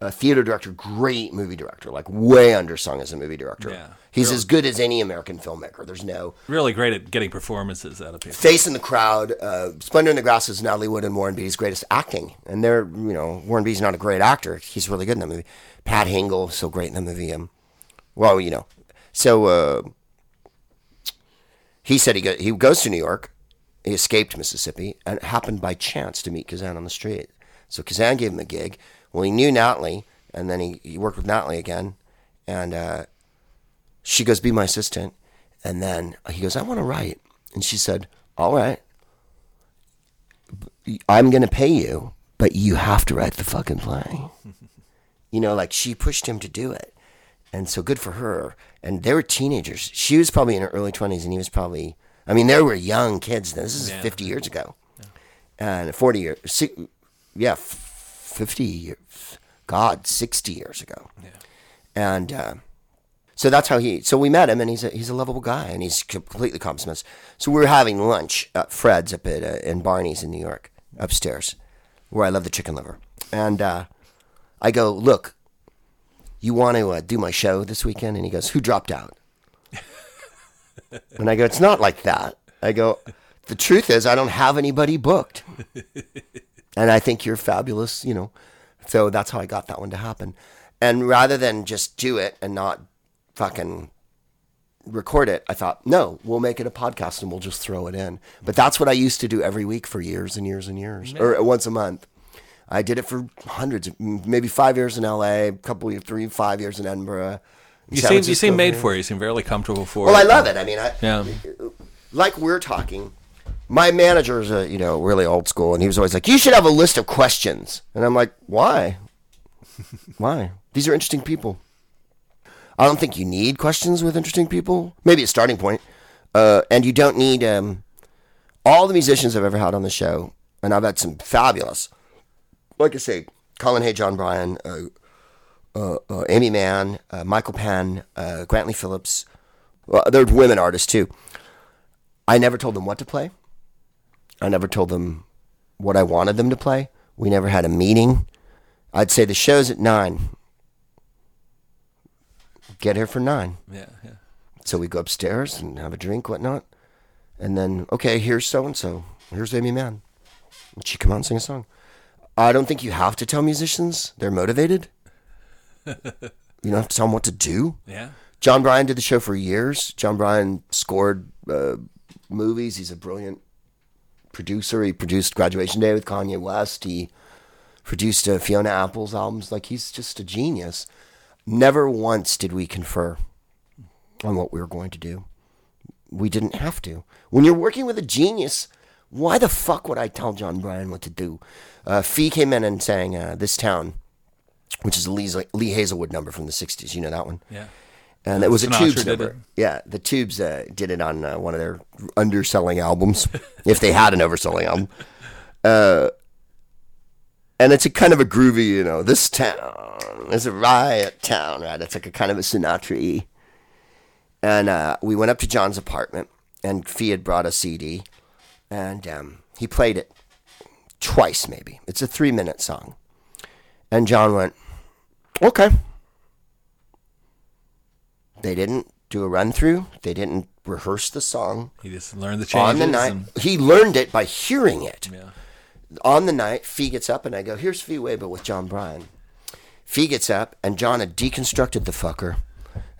uh, theater director, great movie director, like way undersung as a movie director. Yeah. He's as good as any American filmmaker. There's no Really great at getting performances out of people. face in the crowd. Uh, Splendor in the Grass is Natalie Wood and Warren Beatty's greatest acting, and they're you know Warren Beatty's not a great actor. He's really good in that movie. Pat Hingle so great in the movie. Um, well, you know, so uh, he said he go, he goes to New York. He escaped Mississippi and happened by chance to meet Kazan on the street. So Kazan gave him a gig. Well, he knew Natalie, and then he, he worked with Natalie again, and uh, she goes, "Be my assistant." And then he goes, "I want to write," and she said, "All right, I'm going to pay you, but you have to write the fucking play." you know, like she pushed him to do it, and so good for her. And they were teenagers. She was probably in her early twenties, and he was probably. I mean, they were young kids. This is Yeah. 50 years ago, and 40 years. Yeah, 50 years. God, 60 years ago. And uh, so that's how he. So we met him, and he's a he's a lovable guy, and he's completely compliments. So we were having lunch at Fred's up at uh, in Barney's in New York, upstairs, where I love the chicken liver. And uh, I go, look, you want to uh, do my show this weekend? And he goes, who dropped out? and I go, it's not like that. I go, the truth is, I don't have anybody booked, and I think you're fabulous. You know, so that's how I got that one to happen. And rather than just do it and not fucking record it, I thought, no, we'll make it a podcast and we'll just throw it in. But that's what I used to do every week for years and years and years, or once a month. I did it for hundreds, of- maybe five years in LA, a couple of three, five years in Edinburgh. You San seem you seem made for it. You seem fairly comfortable for Well, it. Well, I love it. I mean, I, Yeah. like we're talking, my manager's a you know really old school, and he was always like, "You should have a list of questions," and I'm like, "Why? Why? These are interesting people." I don't think you need questions with interesting people. Maybe a starting point. Uh, and you don't need um, all the musicians I've ever had on the show, and I've had some fabulous, like I say, Colin Hay, Jon Brion, uh, uh, uh, Amy Mann, uh, Michael Penn, uh, Grant-Lee Phillips. Well, they're women artists too. I never told them what to play. I never told them what I wanted them to play. We never had a meeting. I'd say the show's at nine. Get here for nine. Yeah, yeah. So we go upstairs and have a drink, whatnot. And then, okay, here's so and so. Here's Amy Mann. And she come out and sing a song. I don't think you have to tell musicians they're motivated. you don't have to tell them what to do. Yeah. Jon Brion did the show for years. Jon Brion scored uh, movies. He's a brilliant producer. He produced Graduation Day with Kanye West. He produced uh, Fiona Apple's albums. Like he's just a genius. Never once did we confer on what we were going to do. We didn't have to. When you're working with a genius, why the fuck would I tell Jon Brion what to do? Uh, Fee came in and sang uh, "This Town," which is a Lee, Lee Hazlewood number from the '60s. You know that one? Yeah. And it was a Sinatra Tubes number. Yeah, the Tubes uh, did it on uh, one of their underselling albums, if they had an overselling album. Uh, and it's a kind of a groovy, you know, this town is a riot town, right? It's like a kind of a Sinatra And uh, we went up to Jon's apartment, and Fee had brought a CD, and um, he played it twice, maybe. It's a three minute song. And John went, okay. They didn't do a run through, they didn't rehearse the song. He just learned the changes. On the night, and- he learned it by hearing it yeah. on the night, Fee gets up and I go, here's Fee Waybill with Jon Brion. Fee gets up and John had deconstructed the fucker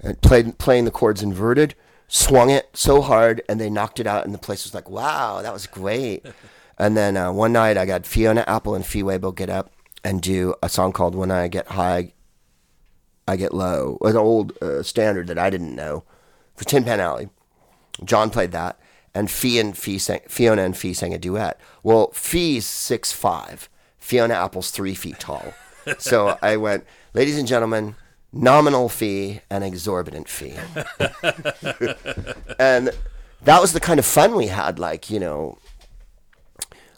and played playing the chords inverted, swung it so hard and they knocked it out and the place was like, wow, that was great. and then uh, one night I got Fiona Apple and Fee Waybill get up and do a song called When I Get High, I Get Low, an old uh, standard that I didn't know for Tin Pan Alley. John played that, and Fee and Fee sang, Fiona and Fee sang a duet. Well, Fee's six five, Fiona Apple's three feet tall. so I went, ladies and gentlemen, nominal fee and exorbitant fee, and that was the kind of fun we had. Like you know,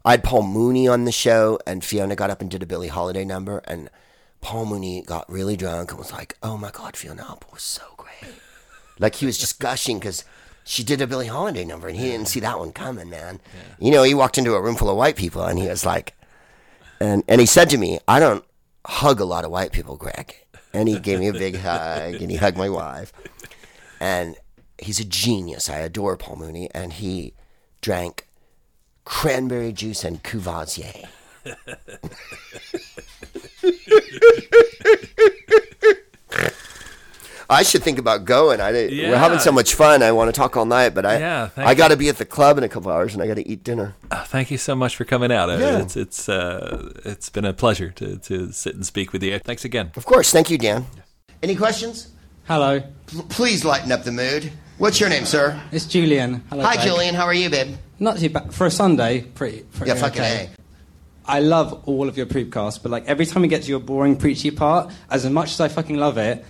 I had Paul Mooney on the show, and Fiona got up and did a Billie Holiday number, and Paul Mooney got really drunk and was like, "Oh my God, Fiona Apple was so great." Like he was just gushing because she did a Billie Holiday number, and he didn't see that one coming, man. You know, he walked into a room full of white people, and he was like, and and he said to me, "I don't hug a lot of white people, Greg," and he gave me a big hug, and he hugged my wife, and he's a genius. I adore Paul Mooney, and he drank cranberry juice and Courvoisier. I should think about going. I we're having so much fun. I want to talk all night, but I Yeah, I got to be at the club in a couple hours, and I got to eat dinner. Oh, thank you so much for coming out. Uh, Yeah. It's it's uh, it's been a pleasure to, to sit and speak with you. Thanks again. Of course. Thank you, Dan. Any questions? Hello, P- please lighten up the mood. What's your name, sir? it's Julian. Hello, Hi, Greg. Julian. How are you, babe? Not too bad for a Sunday. Pretty. pretty Yeah, fucking okay. A. I love all of your poopcasts, but like every time we get to your boring preachy part, as much as I fucking love it,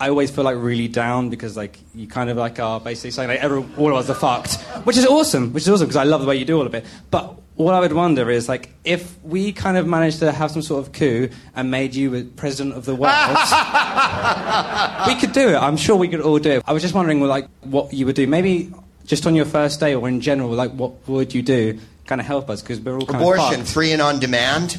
I always feel like really down because like you kind of like are basically saying like every, all of us are fucked, which is awesome, which is awesome because I love the way you do all of it. But what I would wonder is like if we kind of managed to have some sort of coup and made you president of the world, we could do it. I'm sure we could all do it. I was just wondering like what you would do, maybe just on your first day or in general, like what would you do? Kind of help us because we're all kind Abortion, of free and on demand.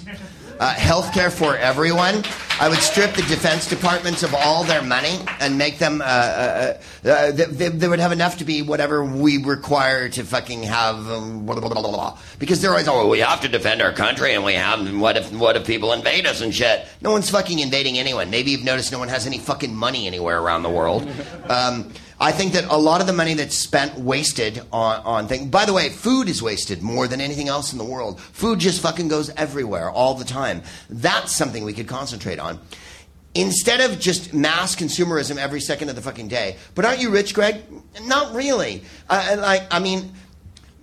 Uh, health care for everyone. I would strip the defense departments of all their money and make them. Uh, uh, uh, they, they, would have enough to be whatever we require to fucking have. Um, blah, blah, blah, blah, blah. Because they're always, oh, we have to defend our country and we have. What if what if people invade us and shit? No one's fucking invading anyone. Maybe you've noticed no one has any fucking money anywhere around the world. Um, I think that a lot of the money that's spent wasted on, on things. By the way, food is wasted more than anything else in the world. Food just fucking goes everywhere all the time. That's something we could concentrate on. Instead of just mass consumerism every second of the fucking day. But aren't you rich, Greg? Not really. Like, I mean,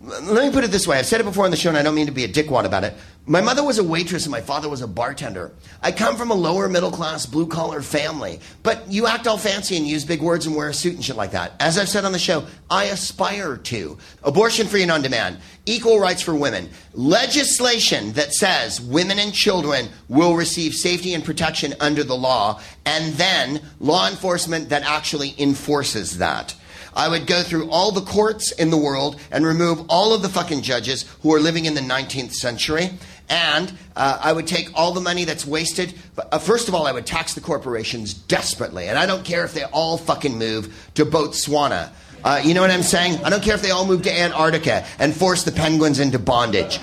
let me put it this way. I've said it before on the show, and I don't mean to be a dickwad about it. My mother was a waitress and my father was a bartender. I come from a lower middle class, blue collar family, but you act all fancy and use big words and wear a suit and shit like that. As I've said on the show, I aspire to abortion free and on demand, equal rights for women, legislation that says women and children will receive safety and protection under the law, and then law enforcement that actually enforces that. I would go through all the courts in the world and remove all of the fucking judges who are living in the 19th century. And uh, I would take all the money that's wasted. Uh, first of all, I would tax the corporations desperately. And I don't care if they all fucking move to Botswana. Uh, you know what I'm saying? I don't care if they all move to Antarctica and force the penguins into bondage.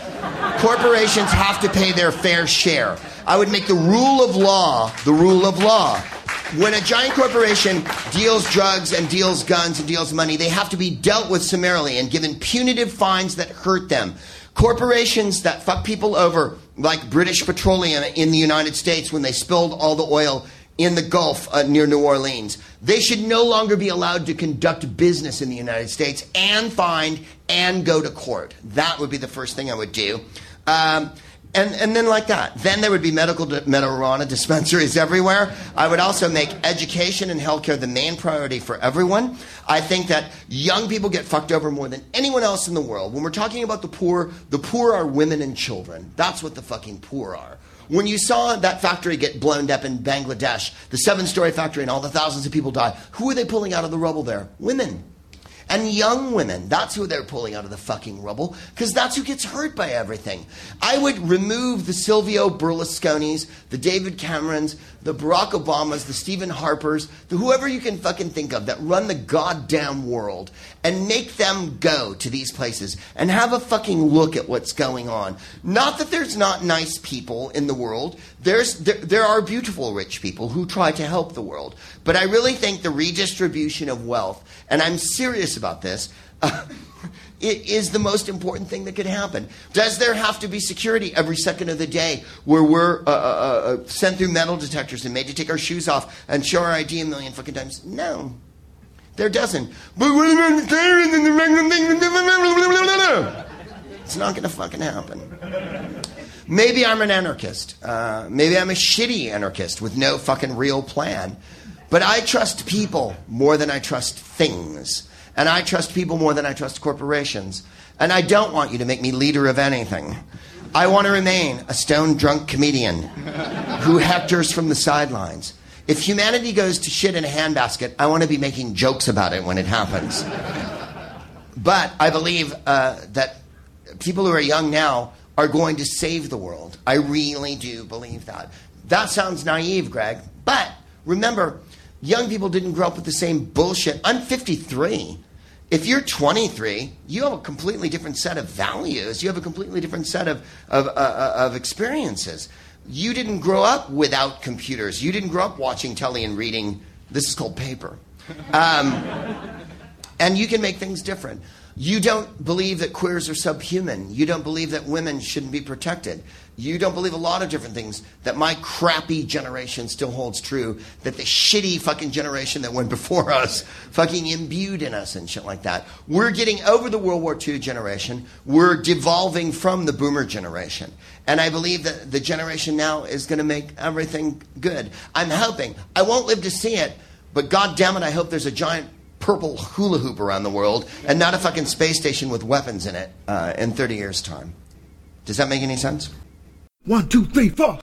Corporations have to pay their fair share. I would make the rule of law the rule of law when a giant corporation deals drugs and deals guns and deals money, they have to be dealt with summarily and given punitive fines that hurt them. Corporations that fuck people over, like British Petroleum in the United States when they spilled all the oil in the Gulf uh, near New Orleans, they should no longer be allowed to conduct business in the United States and fined and go to court. That would be the first thing I would do. Um, and, and then like that. Then there would be medical di- marijuana dispensaries everywhere. I would also make education and healthcare the main priority for everyone. I think that young people get fucked over more than anyone else in the world. When we're talking about the poor, the poor are women and children. That's what the fucking poor are. When you saw that factory get blown up in Bangladesh, the seven story factory and all the thousands of people die, who are they pulling out of the rubble there? Women and young women. That's who they're pulling out of the fucking rubble because that's who gets hurt by everything. I would remove the Silvio Berlusconis, the David Camerons, the Barack Obamas, the Stephen Harpers, the whoever you can fucking think of that run the goddamn world and make them go to these places and have a fucking look at what's going on. Not that there's not nice people in the world. There's there, there are beautiful rich people who try to help the world. But I really think the redistribution of wealth, and I'm serious about this, uh, it is the most important thing that could happen. Does there have to be security every second of the day where we're uh, uh, uh, sent through metal detectors and made to take our shoes off and show our ID a million fucking times? No. There doesn't. It's not going to fucking happen. Maybe I'm an anarchist. Uh, maybe I'm a shitty anarchist with no fucking real plan. But I trust people more than I trust things. And I trust people more than I trust corporations. And I don't want you to make me leader of anything. I want to remain a stone drunk comedian who hectors from the sidelines. If humanity goes to shit in a handbasket, I want to be making jokes about it when it happens. But I believe uh, that people who are young now are going to save the world. I really do believe that. That sounds naive, Greg. But remember, young people didn't grow up with the same bullshit. I'm 53. If you're 23, you have a completely different set of values. You have a completely different set of, of, uh, uh, of experiences. You didn't grow up without computers. You didn't grow up watching telly and reading, this is called paper. Um, and you can make things different. You don't believe that queers are subhuman. You don't believe that women shouldn't be protected. You don't believe a lot of different things that my crappy generation still holds true, that the shitty fucking generation that went before us fucking imbued in us and shit like that. We're getting over the World War II generation. We're devolving from the boomer generation. And I believe that the generation now is going to make everything good. I'm hoping. I won't live to see it, but god damn it, I hope there's a giant purple hula hoop around the world and not a fucking space station with weapons in it uh, in 30 years' time. Does that make any sense? One, two, three, four.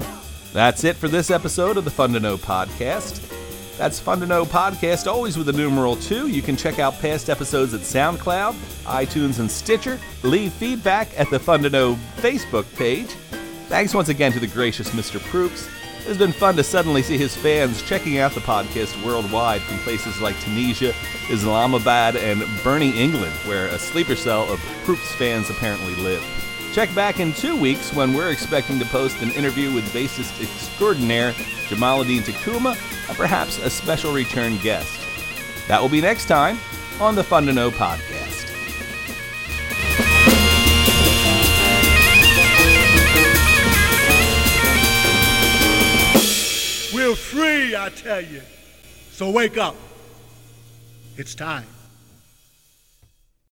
That's it for this episode of the Fun to Know podcast. That's Fun to Know podcast, always with a numeral two. You can check out past episodes at SoundCloud, iTunes, and Stitcher. Leave feedback at the Fun to Know Facebook page. Thanks once again to the gracious Mr. Proops. It's been fun to suddenly see his fans checking out the podcast worldwide from places like Tunisia, Islamabad, and Burning, England, where a sleeper cell of Proops fans apparently live. Check back in two weeks when we're expecting to post an interview with bassist extraordinaire Jamaaladeen Tacuma and perhaps a special return guest. That will be next time on the Fun to Know podcast. We're free, I tell you. So wake up. It's time.